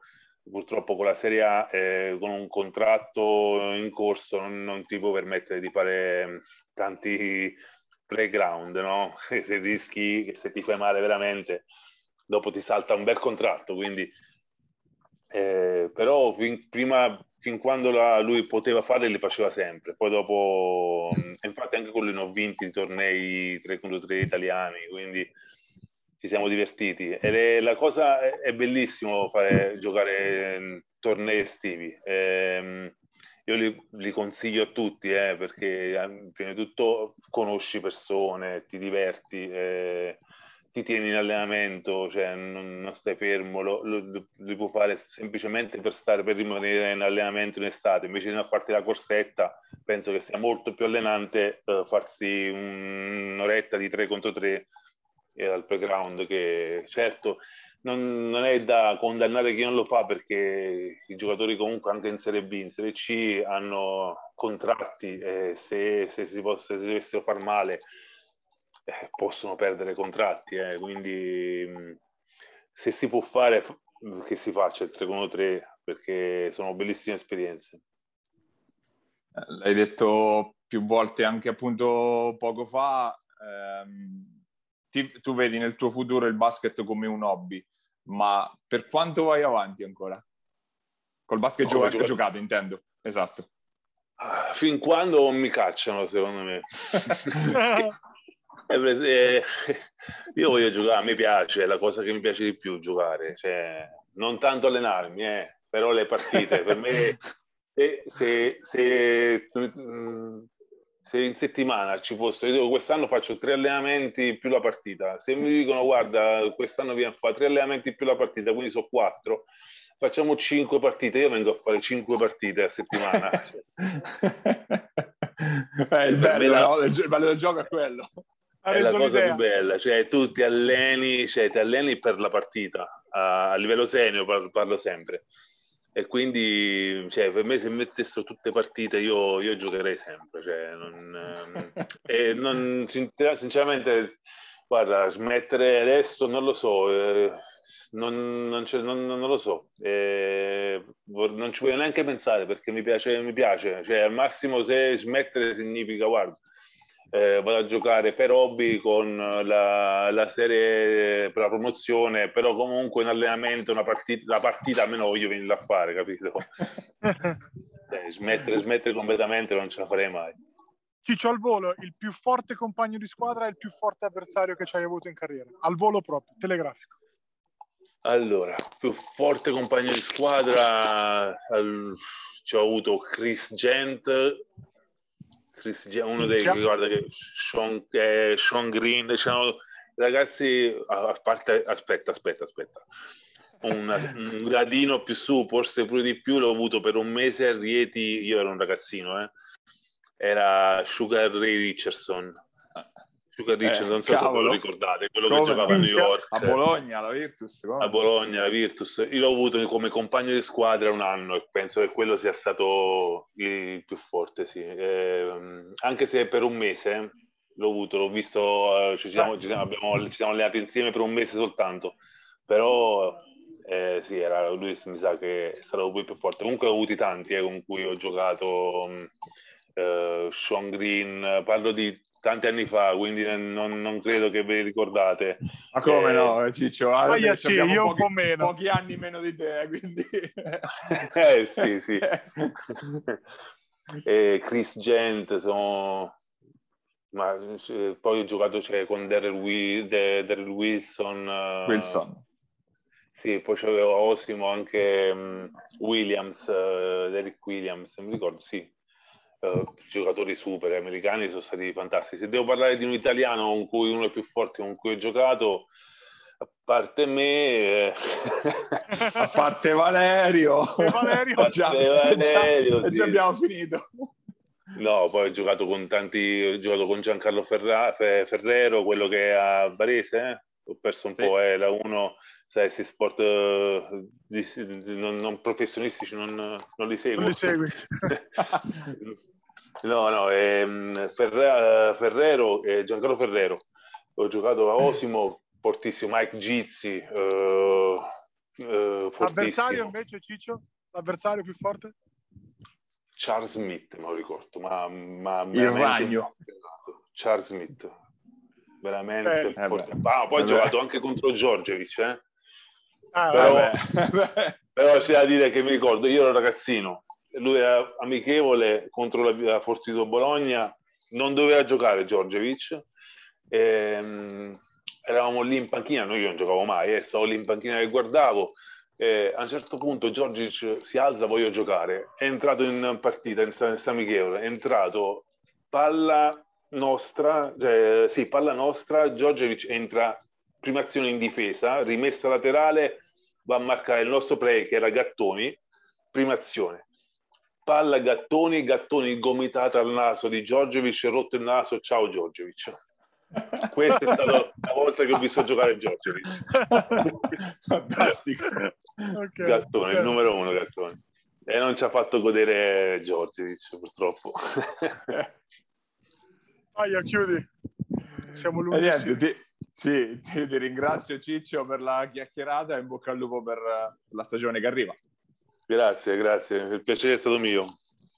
purtroppo con la Serie A, eh, con un contratto in corso, non, non, ti può permettere di fare tanti playground, no? Se rischi se ti fai male veramente, dopo ti salta un bel contratto, quindi Eh, però fin, prima, fin quando la, lui poteva fare, li faceva sempre. Poi dopo, infatti anche con lui non ho vinto i tornei 3 contro 3 italiani, quindi ci siamo divertiti. Ed è, la cosa è, bellissimo fare, giocare tornei estivi. Eh, io li, li, consiglio a tutti eh, perché eh, prima di tutto conosci persone, ti diverti. Eh, ti tieni in allenamento, cioè non, non stai fermo, lo, lo, lo, puoi fare semplicemente per stare, per rimanere in allenamento in estate, invece di non farti la corsetta, penso che sia molto più allenante uh, farsi un, un'oretta di 3 contro 3 eh, al playground, che certo non, non, è da condannare chi non lo fa perché i giocatori comunque anche in Serie B, in Serie C hanno contratti e se, se, si, si dovessero far male eh, possono perdere contratti, eh, quindi mh, se si può fare che si faccia il 3 contro 3 perché sono bellissime esperienze. L'hai detto più volte anche appunto poco fa, ehm, ti, tu vedi nel tuo futuro il basket come un hobby, ma per quanto vai avanti ancora? Col basket gio- giocato, giocato, intendo, esatto. Ah, fin quando mi cacciano, secondo me. Eh, io voglio giocare, a me piace, è la cosa che mi piace di più giocare, cioè, non tanto allenarmi, eh, però le partite, per me, se, se, se, se, in settimana ci fosse, io quest'anno faccio tre allenamenti più la partita, se mi dicono guarda quest'anno viene a fare tre allenamenti più la partita, quindi sono quattro, facciamo cinque partite, io vengo a fare cinque partite a settimana. eh, il, bello, la... no? il bello del gioco è quello è la cosa l'idea. più bella, cioè tu ti alleni, cioè, ti alleni per la partita, a, livello senior parlo, sempre. E quindi cioè, per me se mettessero tutte partite io, io giocherei sempre. Cioè, non, e non, sinceramente, guarda, smettere adesso non lo so. Eh, non, non, non, non, lo so, eh, non ci voglio neanche pensare perché mi piace, mi piace. Cioè, al massimo se smettere significa, guarda, eh, vado a giocare per hobby con la, la, serie per la promozione, però comunque in allenamento, una partita, la partita almeno voglio venire a fare, capito? eh, smettere, smettere completamente non ce la farei mai. Ciccio al volo, il più forte compagno di squadra e il più forte avversario che ci hai avuto in carriera? Al volo proprio, telegrafico. Allora, più forte compagno di squadra, al... ci ho avuto Chris Gent, Chris, uno dei guarda che Sean, eh, Sean Green, diciamo, ragazzi, a parte, aspetta, aspetta, aspetta. Un, un, gradino più su, forse pure di più, l'ho avuto per un mese a Rieti, io ero un ragazzino, eh. era Sugar Ray Richardson, Sugar eh, non so cavolo. se ve lo ricordate, quello come? che giocava a New York. A Bologna, la Virtus. Come? A Bologna, la Virtus. Io l'ho avuto come compagno di squadra un anno e penso che quello sia stato il più forte, sì. Eh, anche se per un mese l'ho avuto, l'ho visto, ci siamo, ci siamo, abbiamo, ci siamo allenati insieme per un mese soltanto, però eh, sì, era, lui mi sa che è stato il più forte. Comunque ho avuti tanti eh, con cui ho giocato, eh, Sean Green, parlo di tanti anni fa, quindi non, non credo che ve li ricordate. Ma come eh, no, Ciccio? Ah, io, pochi, un po' meno. Pochi anni meno di te, quindi... eh sì, sì. e Chris Gent, sono... Ma poi ho giocato cioè, con Daryl, Will, Daryl Wilson. Uh... Wilson. Sì, poi c'avevo Osimo anche um, Williams, uh, Derek Williams, mi ricordo, sì, Uh, giocatori super americani sono stati fantastici. Se devo parlare di un italiano con cui uno è più forte con cui ho giocato, a parte me, eh... a parte Valerio, Valerio, parte già, Valerio, già, sì. già abbiamo finito. No, poi ho giocato con tanti, ho giocato con Giancarlo Ferra, Ferrero, quello che è a Varese, eh? ho perso un sì. po', è la uno, sai, si sport uh, di, di, non, non, professionistici non, non li seguo. Non li segui. No, no, ehm, Ferre- Ferrero, eh, Giancarlo Ferrero. Ho giocato a Osimo, fortissimo, Mike Gizzi, eh, eh, L'avversario invece, Ciccio? L'avversario più forte? Charles Smith, me lo ricordo, ma, ma il ragno. Charles Smith, veramente eh, forte. Ah, poi ha giocato anche contro Giorgevic, eh? Ah, Però... Però c'è da dire che mi ricordo, io ero ragazzino, lui era amichevole contro la, la Fortitudo Bologna, non doveva giocare Giorgevic, ehm, eravamo lì in panchina, noi io non giocavo mai, eh, stavo lì in panchina e guardavo, eh, a un certo punto Giorgic si alza, voglio giocare, è entrato in partita, in sta amichevole, è entrato, palla nostra, eh, sì, palla nostra, Giorgevic entra prima azione in difesa, rimessa laterale, va a marcare il nostro play che era Gattoni, prima azione. Palla Gattoni, Gattoni gomitata al naso di Giorgevic, rotto il naso, ciao Giorgevic. Questa è stata la volta che ho visto giocare Giorgevic. Fantastico. Okay. Gattoni, il numero uno Gattoni. E non ci ha fatto godere Giorgevic, purtroppo. Aia, chiudi. Siamo lunghissimi. Ti, sì, ti, ti, ringrazio Ciccio per la chiacchierata e in bocca al lupo per la stagione che arriva. Grazie, grazie. Il piacere è stato mio.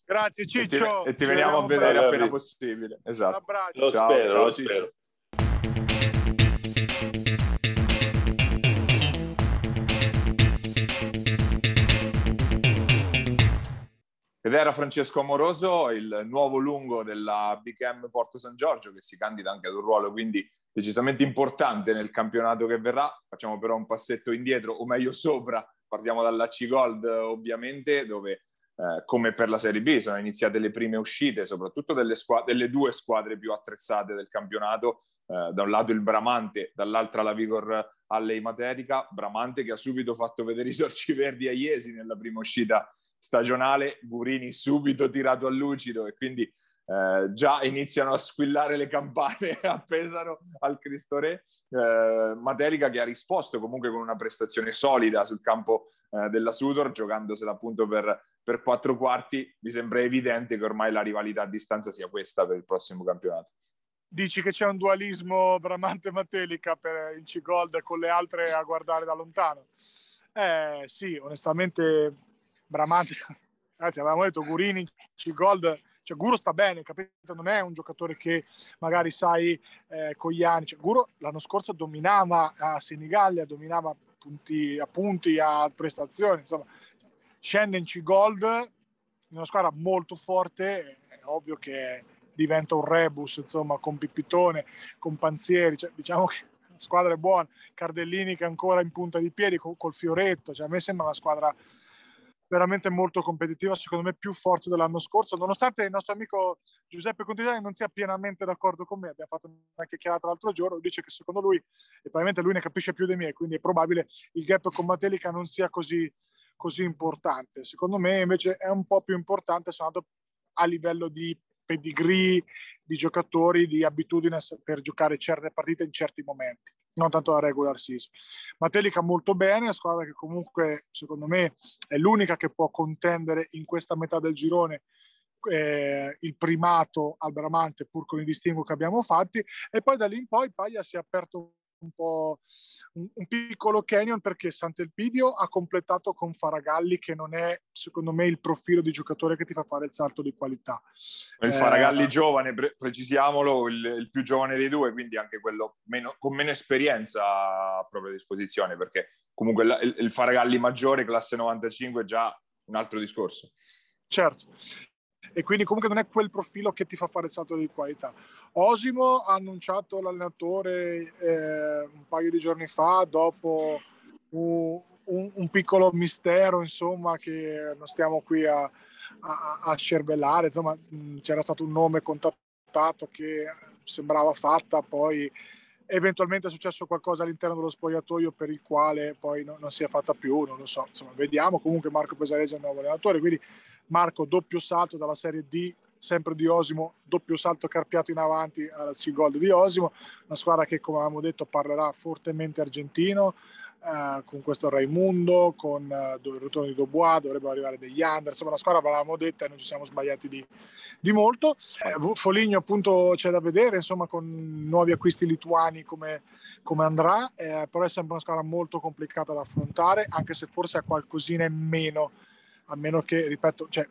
Grazie Ciccio. E ti, e ti veniamo a vedere appena possibile. Esatto. Un abbraccio. Lo ciao, spero, ciao, lo Ciccio. spero. Ed era Francesco Amoroso, il nuovo lungo della Big M Porto San Giorgio, che si candida anche ad un ruolo quindi decisamente importante nel campionato che verrà. Facciamo però un passetto indietro, o meglio sopra, partiamo dall'Aci Gold ovviamente, dove eh, come per la Serie B sono iniziate le prime uscite, soprattutto delle, squadre, delle due squadre più attrezzate del campionato, eh, da un lato il Bramante, dall'altra la Vigor Allei Materica, Bramante che ha subito fatto vedere i sorci verdi a Iesi nella prima uscita stagionale, Gurini subito tirato a lucido e quindi eh, già iniziano a squillare le campane a Pesaro al Cristo Re. Eh, Materica che ha risposto comunque con una prestazione solida sul campo eh, della Sudor, giocandosela appunto per, per quattro quarti. Mi sembra evidente che ormai la rivalità a distanza sia questa per il prossimo campionato. Dici che c'è un dualismo Bramante-Matelica per il C-Gold con le altre a guardare da lontano? Eh sì, onestamente Bramante, ragazzi, avevamo detto Gurini, Gold, cioè Guro sta bene, capito? Non è un giocatore che magari sai eh, con gli anni, cioè, Guro l'anno scorso dominava a Senigallia, dominava punti, a punti, a prestazioni, insomma, scende in C-Gold in una squadra molto forte, è ovvio che diventa un rebus, insomma, con Pippitone, con Panzieri, cioè, diciamo che la squadra è buona, Cardellini che ancora in punta di piedi col, col fioretto, cioè, a me sembra una squadra veramente molto competitiva, secondo me più forte dell'anno scorso, nonostante il nostro amico Giuseppe Contigiani non sia pienamente d'accordo con me, abbiamo fatto una chiacchierata l'altro giorno, dice che secondo lui, e probabilmente lui ne capisce più di me, quindi è probabile il gap con Matelica non sia così, così importante. Secondo me invece è un po' più importante, sono andato a livello di pedigree, di giocatori, di abitudine per giocare certe partite in certi momenti non tanto la regular season. Matelica molto bene, squadra che comunque secondo me è l'unica che può contendere in questa metà del girone eh, il primato al Bramante pur con i distinguo che abbiamo fatti e poi da lì in poi Paglia si è aperto un po' un, un, piccolo canyon perché Sant'Elpidio ha completato con Faragalli che non è secondo me il profilo di giocatore che ti fa fare il salto di qualità. Il Faragalli eh, giovane, pre- precisiamolo, il, il, più giovane dei due, quindi anche quello meno, con meno esperienza a propria disposizione perché comunque il, il Faragalli maggiore, classe 95, è già un altro discorso. Certo, e quindi comunque non è quel profilo che ti fa fare il salto di qualità. Osimo ha annunciato l'allenatore eh, un paio di giorni fa dopo un, un, un, piccolo mistero insomma che non stiamo qui a, a, a scervellare. Insomma mh, c'era stato un nome contattato che sembrava fatta poi eventualmente è successo qualcosa all'interno dello spogliatoio per il quale poi no, non si è fatta più, non lo so, insomma vediamo, comunque Marco Pesarese è il nuovo allenatore, quindi Marco doppio salto dalla Serie D, sempre di Osimo, doppio salto carpiato in avanti alla C-Gold di Osimo, una squadra che come avevamo detto parlerà fortemente argentino, eh, con questo Raimundo, con eh, il ritorno di Dobois, dovrebbero arrivare degli under, insomma una squadra l'avevamo detta e non ci siamo sbagliati di, di molto. Eh, Foligno appunto c'è da vedere, insomma con nuovi acquisti lituani come, come andrà, eh, però è sempre una squadra molto complicata da affrontare, anche se forse ha qualcosina in meno a meno che, ripeto, cioè,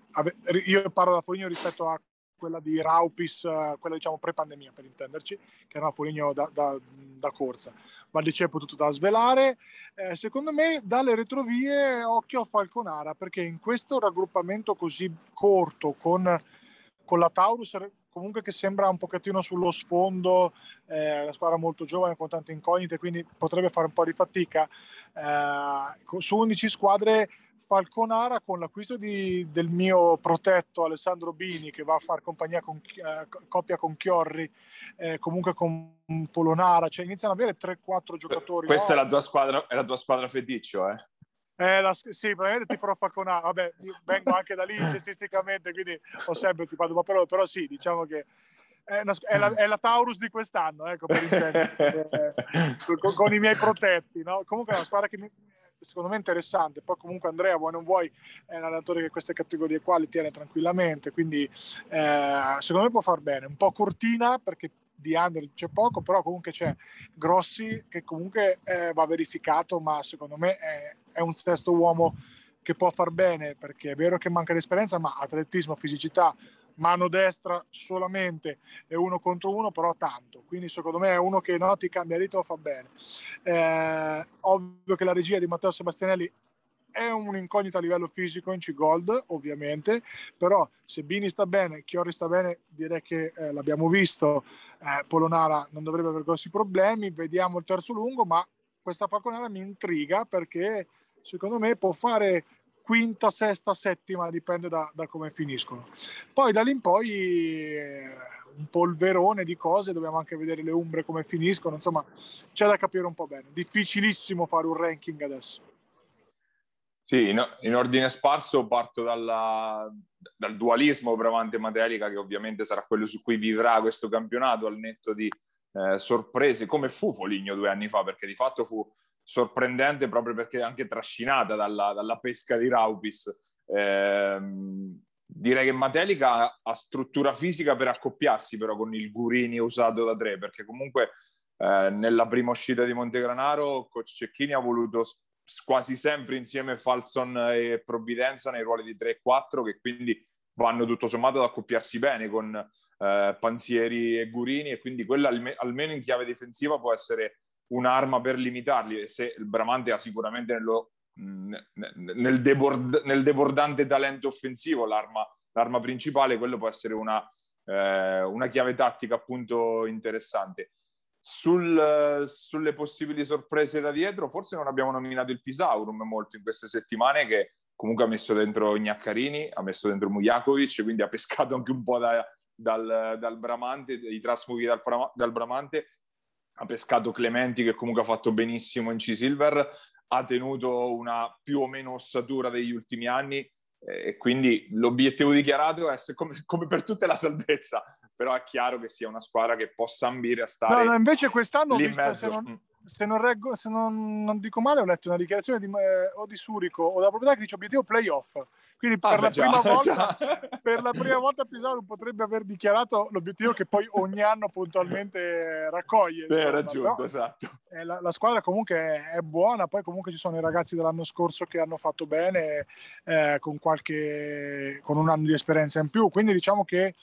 io parlo da Foligno rispetto a quella di Raupis, quella diciamo pre-pandemia per intenderci, che era una Foligno da, da, da corsa. Val di Ceppo tutto da svelare. Eh, secondo me dalle retrovie occhio a Falconara perché in questo raggruppamento così corto con, con la Taurus comunque che sembra un pochettino sullo sfondo, eh, la squadra molto giovane con tante incognite, quindi potrebbe fare un po' di fatica. Eh, su 11 squadre Falconara con l'acquisto di, del mio protetto Alessandro Bini che va a fare compagnia con, eh, coppia con Chiorri, eh, comunque con Polonara, cioè iniziano ad avere 3-4 giocatori. Questa no? è, la tua squadra, è la tua squadra feticcio, eh? Eh, la, sì, probabilmente ti farò falconare. Vabbè, vengo anche da lì cestisticamente, quindi ho sempre ti parlo, però, però sì, diciamo che è, una, è, la, è la, Taurus di quest'anno, ecco, per intendere, eh, con, con, i miei protetti. No? Comunque è una squadra che mi, secondo me interessante. Poi comunque Andrea, vuoi non vuoi, è un allenatore che queste categorie qua li tiene tranquillamente, quindi eh, secondo me può far bene. Un po' cortina perché di under c'è poco, però comunque c'è Grossi che comunque eh, va verificato, ma secondo me è, è, un sesto uomo che può far bene perché è vero che manca di esperienza, ma atletismo, fisicità, mano destra solamente e uno contro uno, però tanto. Quindi secondo me è uno che no, ti cambia ritmo, fa bene. Eh, ovvio che la regia di Matteo Sebastianelli è un'incognita a livello fisico in C-Gold, ovviamente, però se Bini sta bene, Chiori sta bene, direi che eh, l'abbiamo visto, eh, Polonara non dovrebbe avere grossi problemi, vediamo il terzo lungo, ma questa Falconara mi intriga perché secondo me può fare quinta, sesta, settima, dipende da, da come finiscono. Poi da lì in poi eh, un polverone di cose, dobbiamo anche vedere le umbre come finiscono, insomma c'è da capire un po' bene. Difficilissimo fare un ranking adesso. Sì, in, in ordine sparso parto dalla, dal dualismo Bramante-Materica, che ovviamente sarà quello su cui vivrà questo campionato al netto di eh, sorprese, come fu Foligno due anni fa, perché di fatto fu sorprendente proprio perché anche trascinata dalla, dalla pesca di Raupis. Eh, direi che Matelica ha struttura fisica per accoppiarsi però con il Gurini usato da tre, perché comunque eh, nella prima uscita di Montegranaro coach Cecchini ha voluto quasi sempre insieme Falson e Provvidenza nei ruoli di 3 e 4 che quindi vanno tutto sommato ad accoppiarsi bene con eh, Panzieri e Gurini e quindi quella alme- almeno in chiave difensiva può essere un'arma per limitarli se il Bramante ha sicuramente nello, nel, debord- nel, debordante talento offensivo l'arma, l'arma, principale, quello può essere una, eh, una chiave tattica appunto interessante. Sul, sulle possibili sorprese da dietro, forse non abbiamo nominato il Pisaurum molto in queste settimane, che comunque ha messo dentro Gnaccarini, ha messo dentro Mujakovic, quindi ha pescato anche un po' da, dal, dal, Bramante, i trasfughi dal, dal, Bramante, ha pescato Clementi che comunque ha fatto benissimo in C-Silver, ha tenuto una più o meno ossatura degli ultimi anni eh, e quindi l'obiettivo dichiarato è come, come per tutte la salvezza, però è chiaro che sia una squadra che possa ambire a stare no, no, invece quest'anno lì visto, se, non, mm. Se, non, reggo, se non, non, dico male ho letto una dichiarazione di, eh, o di Surico o della proprietà che dice obiettivo playoff. Quindi per, ah, la, già, prima volta, per la prima volta Pisaro potrebbe aver dichiarato l'obiettivo che poi ogni anno puntualmente raccoglie Beh, raggiunto, Però, esatto. la, la, squadra comunque è, è, buona poi comunque ci sono i ragazzi dell'anno scorso che hanno fatto bene eh, con, qualche, con un anno di esperienza in più. Quindi diciamo che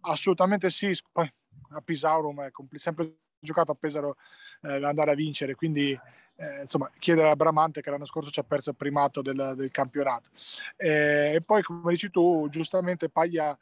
Assolutamente sì, poi a Pisaurum è sempre giocato a Pesaro eh, andare a vincere, quindi eh, insomma chiedere a Bramante che l'anno scorso ci ha perso il primato del, del campionato. Eh, e poi come dici tu, giustamente Paglia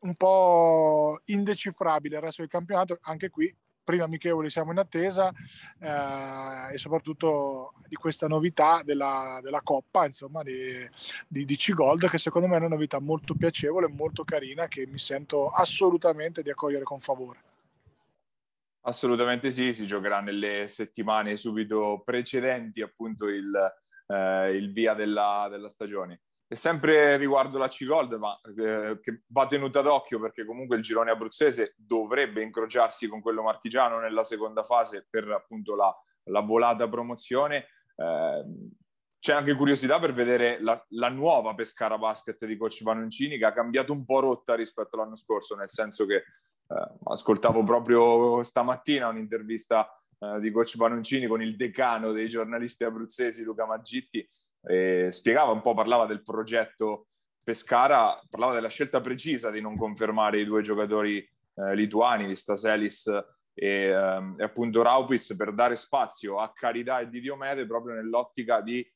un po' indecifrabile il resto del campionato, anche qui prima amichevoli siamo in attesa eh, e soprattutto di questa novità della, della Coppa, insomma, di, di, di C-Gold, che secondo me è una novità molto piacevole molto carina che mi sento assolutamente di accogliere con favore. Assolutamente sì, si giocherà nelle settimane subito precedenti appunto il, eh, il via della, della stagione. E sempre riguardo la C-Gold, ma eh, che va tenuta d'occhio perché comunque il girone abruzzese dovrebbe incrociarsi con quello marchigiano nella seconda fase per appunto la, la volata promozione. Eh, c'è anche curiosità per vedere la, la, nuova Pescara Basket di coach Panoncini che ha cambiato un po' rotta rispetto all'anno scorso, nel senso che ascoltavo proprio stamattina un'intervista eh, di coach Panoncini con il decano dei giornalisti abruzzesi Luca Maggitti eh, spiegava un po', parlava del progetto Pescara, parlava della scelta precisa di non confermare i due giocatori eh, lituani, Staselis e, um, e appunto Raupitz per dare spazio a Carità e di Diomede proprio nell'ottica di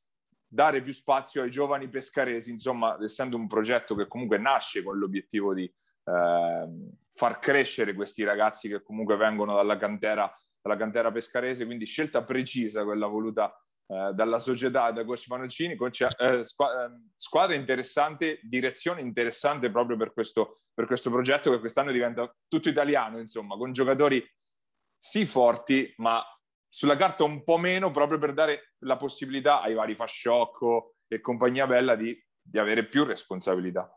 dare più spazio ai giovani pescaresi, insomma, essendo un progetto che comunque nasce con l'obiettivo di eh, far crescere questi ragazzi che comunque vengono dalla cantera, dalla cantera pescarese, quindi scelta precisa quella voluta eh, dalla società, da coach Manoncini, coach, eh, squ- ehm, squadra interessante, direzione interessante proprio per questo, per questo progetto che quest'anno diventa tutto italiano, insomma, con giocatori sì forti, ma sulla carta un po' meno proprio per dare la possibilità ai vari Fasciocco e compagnia bella di, di avere più responsabilità.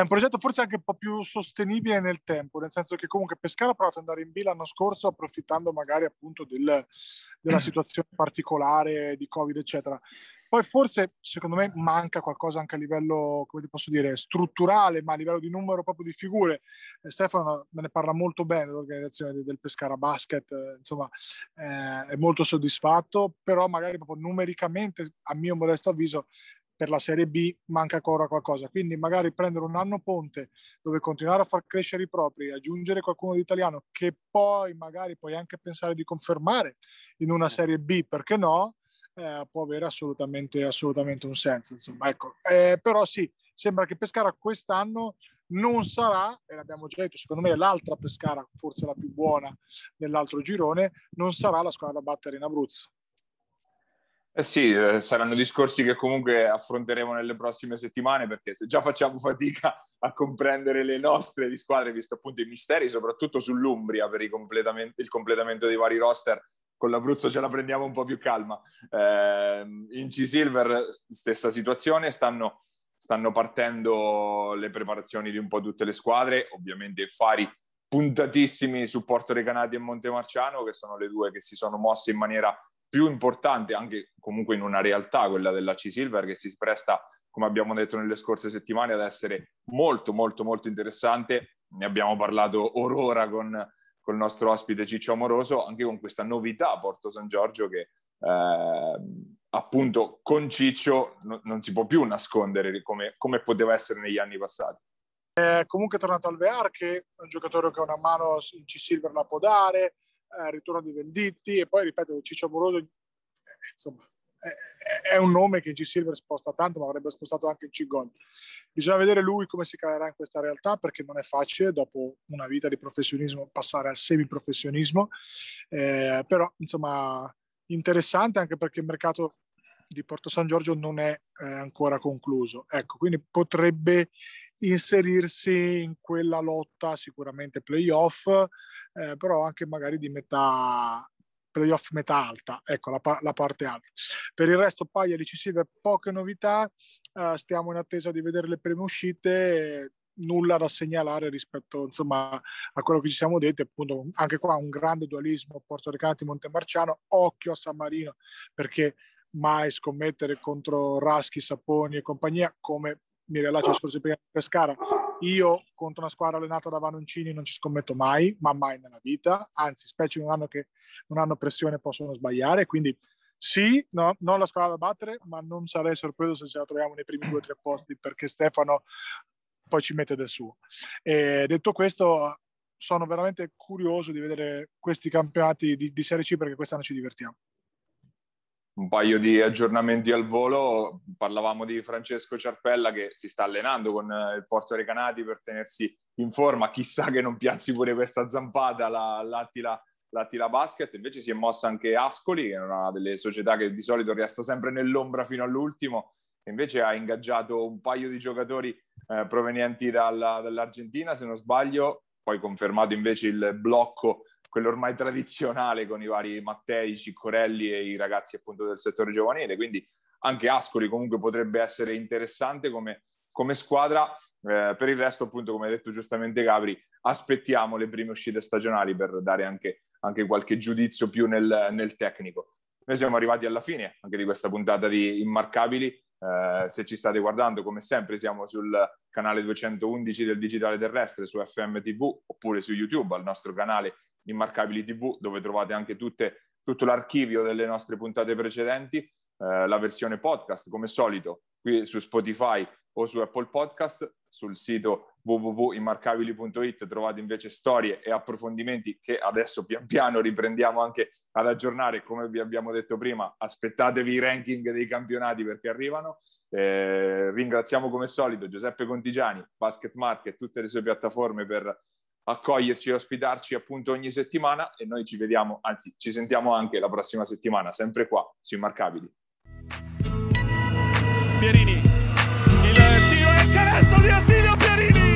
È un progetto forse anche un po' più sostenibile nel tempo, nel senso che comunque Pescara ha provato ad andare in B l'anno scorso approfittando magari appunto del, della situazione particolare di Covid, eccetera. Poi forse, secondo me, manca qualcosa anche a livello, come ti posso dire, strutturale, ma a livello di numero proprio di figure. Eh, Stefano me ne parla molto bene dell'organizzazione del Pescara Basket, eh, insomma, eh, è molto soddisfatto, però magari proprio numericamente, a mio modesto avviso, per la Serie B manca ancora qualcosa. Quindi magari prendere un anno ponte dove continuare a far crescere i propri, aggiungere qualcuno di italiano che poi magari puoi anche pensare di confermare in una Serie B, perché no? eh, può avere assolutamente, assolutamente, un senso. Insomma, ecco. Eh, però sì, sembra che Pescara quest'anno non sarà, e l'abbiamo già detto, secondo me l'altra Pescara, forse la più buona dell'altro girone, non sarà la squadra da battere in Abruzzo. Eh sì, eh, saranno discorsi che comunque affronteremo nelle prossime settimane perché se già facciamo fatica a comprendere le nostre di squadre, visto appunto i misteri, soprattutto sull'Umbria per il completamento dei vari roster, con l'Abruzzo ce la prendiamo un po' più calma. Eh, in C-Silver stessa situazione, stanno, stanno, partendo le preparazioni di un po' tutte le squadre, ovviamente Fari puntatissimi su Porto Recanati e Montemarciano, che sono le due che si sono mosse in maniera più importante, anche comunque in una realtà, quella della C-Silver, che si presta, come abbiamo detto nelle scorse settimane, ad essere molto, molto, molto interessante. Ne abbiamo parlato orora con col nostro ospite Ciccio Amoroso, anche con questa novità a Porto San Giorgio che eh, appunto con Ciccio no, non si può più nascondere come, come poteva essere negli anni passati. È comunque è tornato Alvear che è un giocatore che una mano in C-Silver la può dare, eh, ritorno di Venditti e poi ripeto Ciccio Amoroso eh, insomma è un nome che in G-Silver sposta tanto, ma avrebbe spostato anche in C-Gold. Bisogna vedere lui come si calerà in questa realtà, perché non è facile dopo una vita di professionismo passare al semiprofessionismo, eh, però insomma interessante anche perché il mercato di Porto San Giorgio non è eh, ancora concluso. Ecco, quindi potrebbe inserirsi in quella lotta sicuramente playoff, eh, però anche magari di metà, playoff metà alta, ecco la, la, parte alta. Per il resto Paglia di Silver poche novità, uh, stiamo in attesa di vedere le prime uscite, nulla da segnalare rispetto insomma, a quello che ci siamo detti, appunto anche qua un grande dualismo Porto Recati Montemarciano, occhio a San Marino perché mai scommettere contro Raschi, Saponi e compagnia come mi rilascio scorso prima Pescara. Io contro una squadra allenata da Vanoncini non ci scommetto mai, ma mai nella vita, anzi, specie in un anno che non hanno pressione possono sbagliare, quindi sì, no, non la squadra da battere, ma non sarei sorpreso se ce la troviamo nei primi due o tre posti perché Stefano poi ci mette del suo. E detto questo, sono veramente curioso di vedere questi campionati di, di Serie C perché quest'anno ci divertiamo un paio di aggiornamenti al volo. Parlavamo di Francesco Ciarpella che si sta allenando con eh, il Porto Recanati per tenersi in forma. Chissà che non piazzi pure questa zampata la, l'Attila, l'Attila Basket. Invece si è mossa anche Ascoli, che è una delle società che di solito resta sempre nell'ombra fino all'ultimo. Invece ha ingaggiato un paio di giocatori eh, provenienti dalla, dall'Argentina, se non sbaglio. Poi confermato invece il blocco quello ormai tradizionale con i vari Mattei, Ciccorelli e i ragazzi appunto del settore giovanile, quindi anche Ascoli comunque potrebbe essere interessante come, come squadra. Eh, per il resto, appunto, come ha detto giustamente Gabri, aspettiamo le prime uscite stagionali per dare anche, anche qualche giudizio più nel, nel, tecnico. Noi siamo arrivati alla fine anche di questa puntata di Immarcabili. Eh, se ci state guardando, come sempre, siamo sul canale 211 del Digitale Terrestre su FM TV oppure su YouTube, al nostro canale Immarcabili TV, dove trovate anche tutte, tutto l'archivio delle nostre puntate precedenti, eh, la versione podcast, come solito, qui su Spotify o su Apple Podcast. Sul sito www.immarcabili.it trovate invece storie e approfondimenti che adesso pian piano riprendiamo anche ad aggiornare. Come vi abbiamo detto prima, aspettatevi i ranking dei campionati perché arrivano. Eh, ringraziamo come solito Giuseppe Contigiani, Basket Market, tutte le sue piattaforme per accoglierci e ospitarci appunto ogni settimana e noi ci vediamo, anzi ci sentiamo anche la prossima settimana, sempre qua su Immarcabili. Pierini, canestro di Attilio Pierini.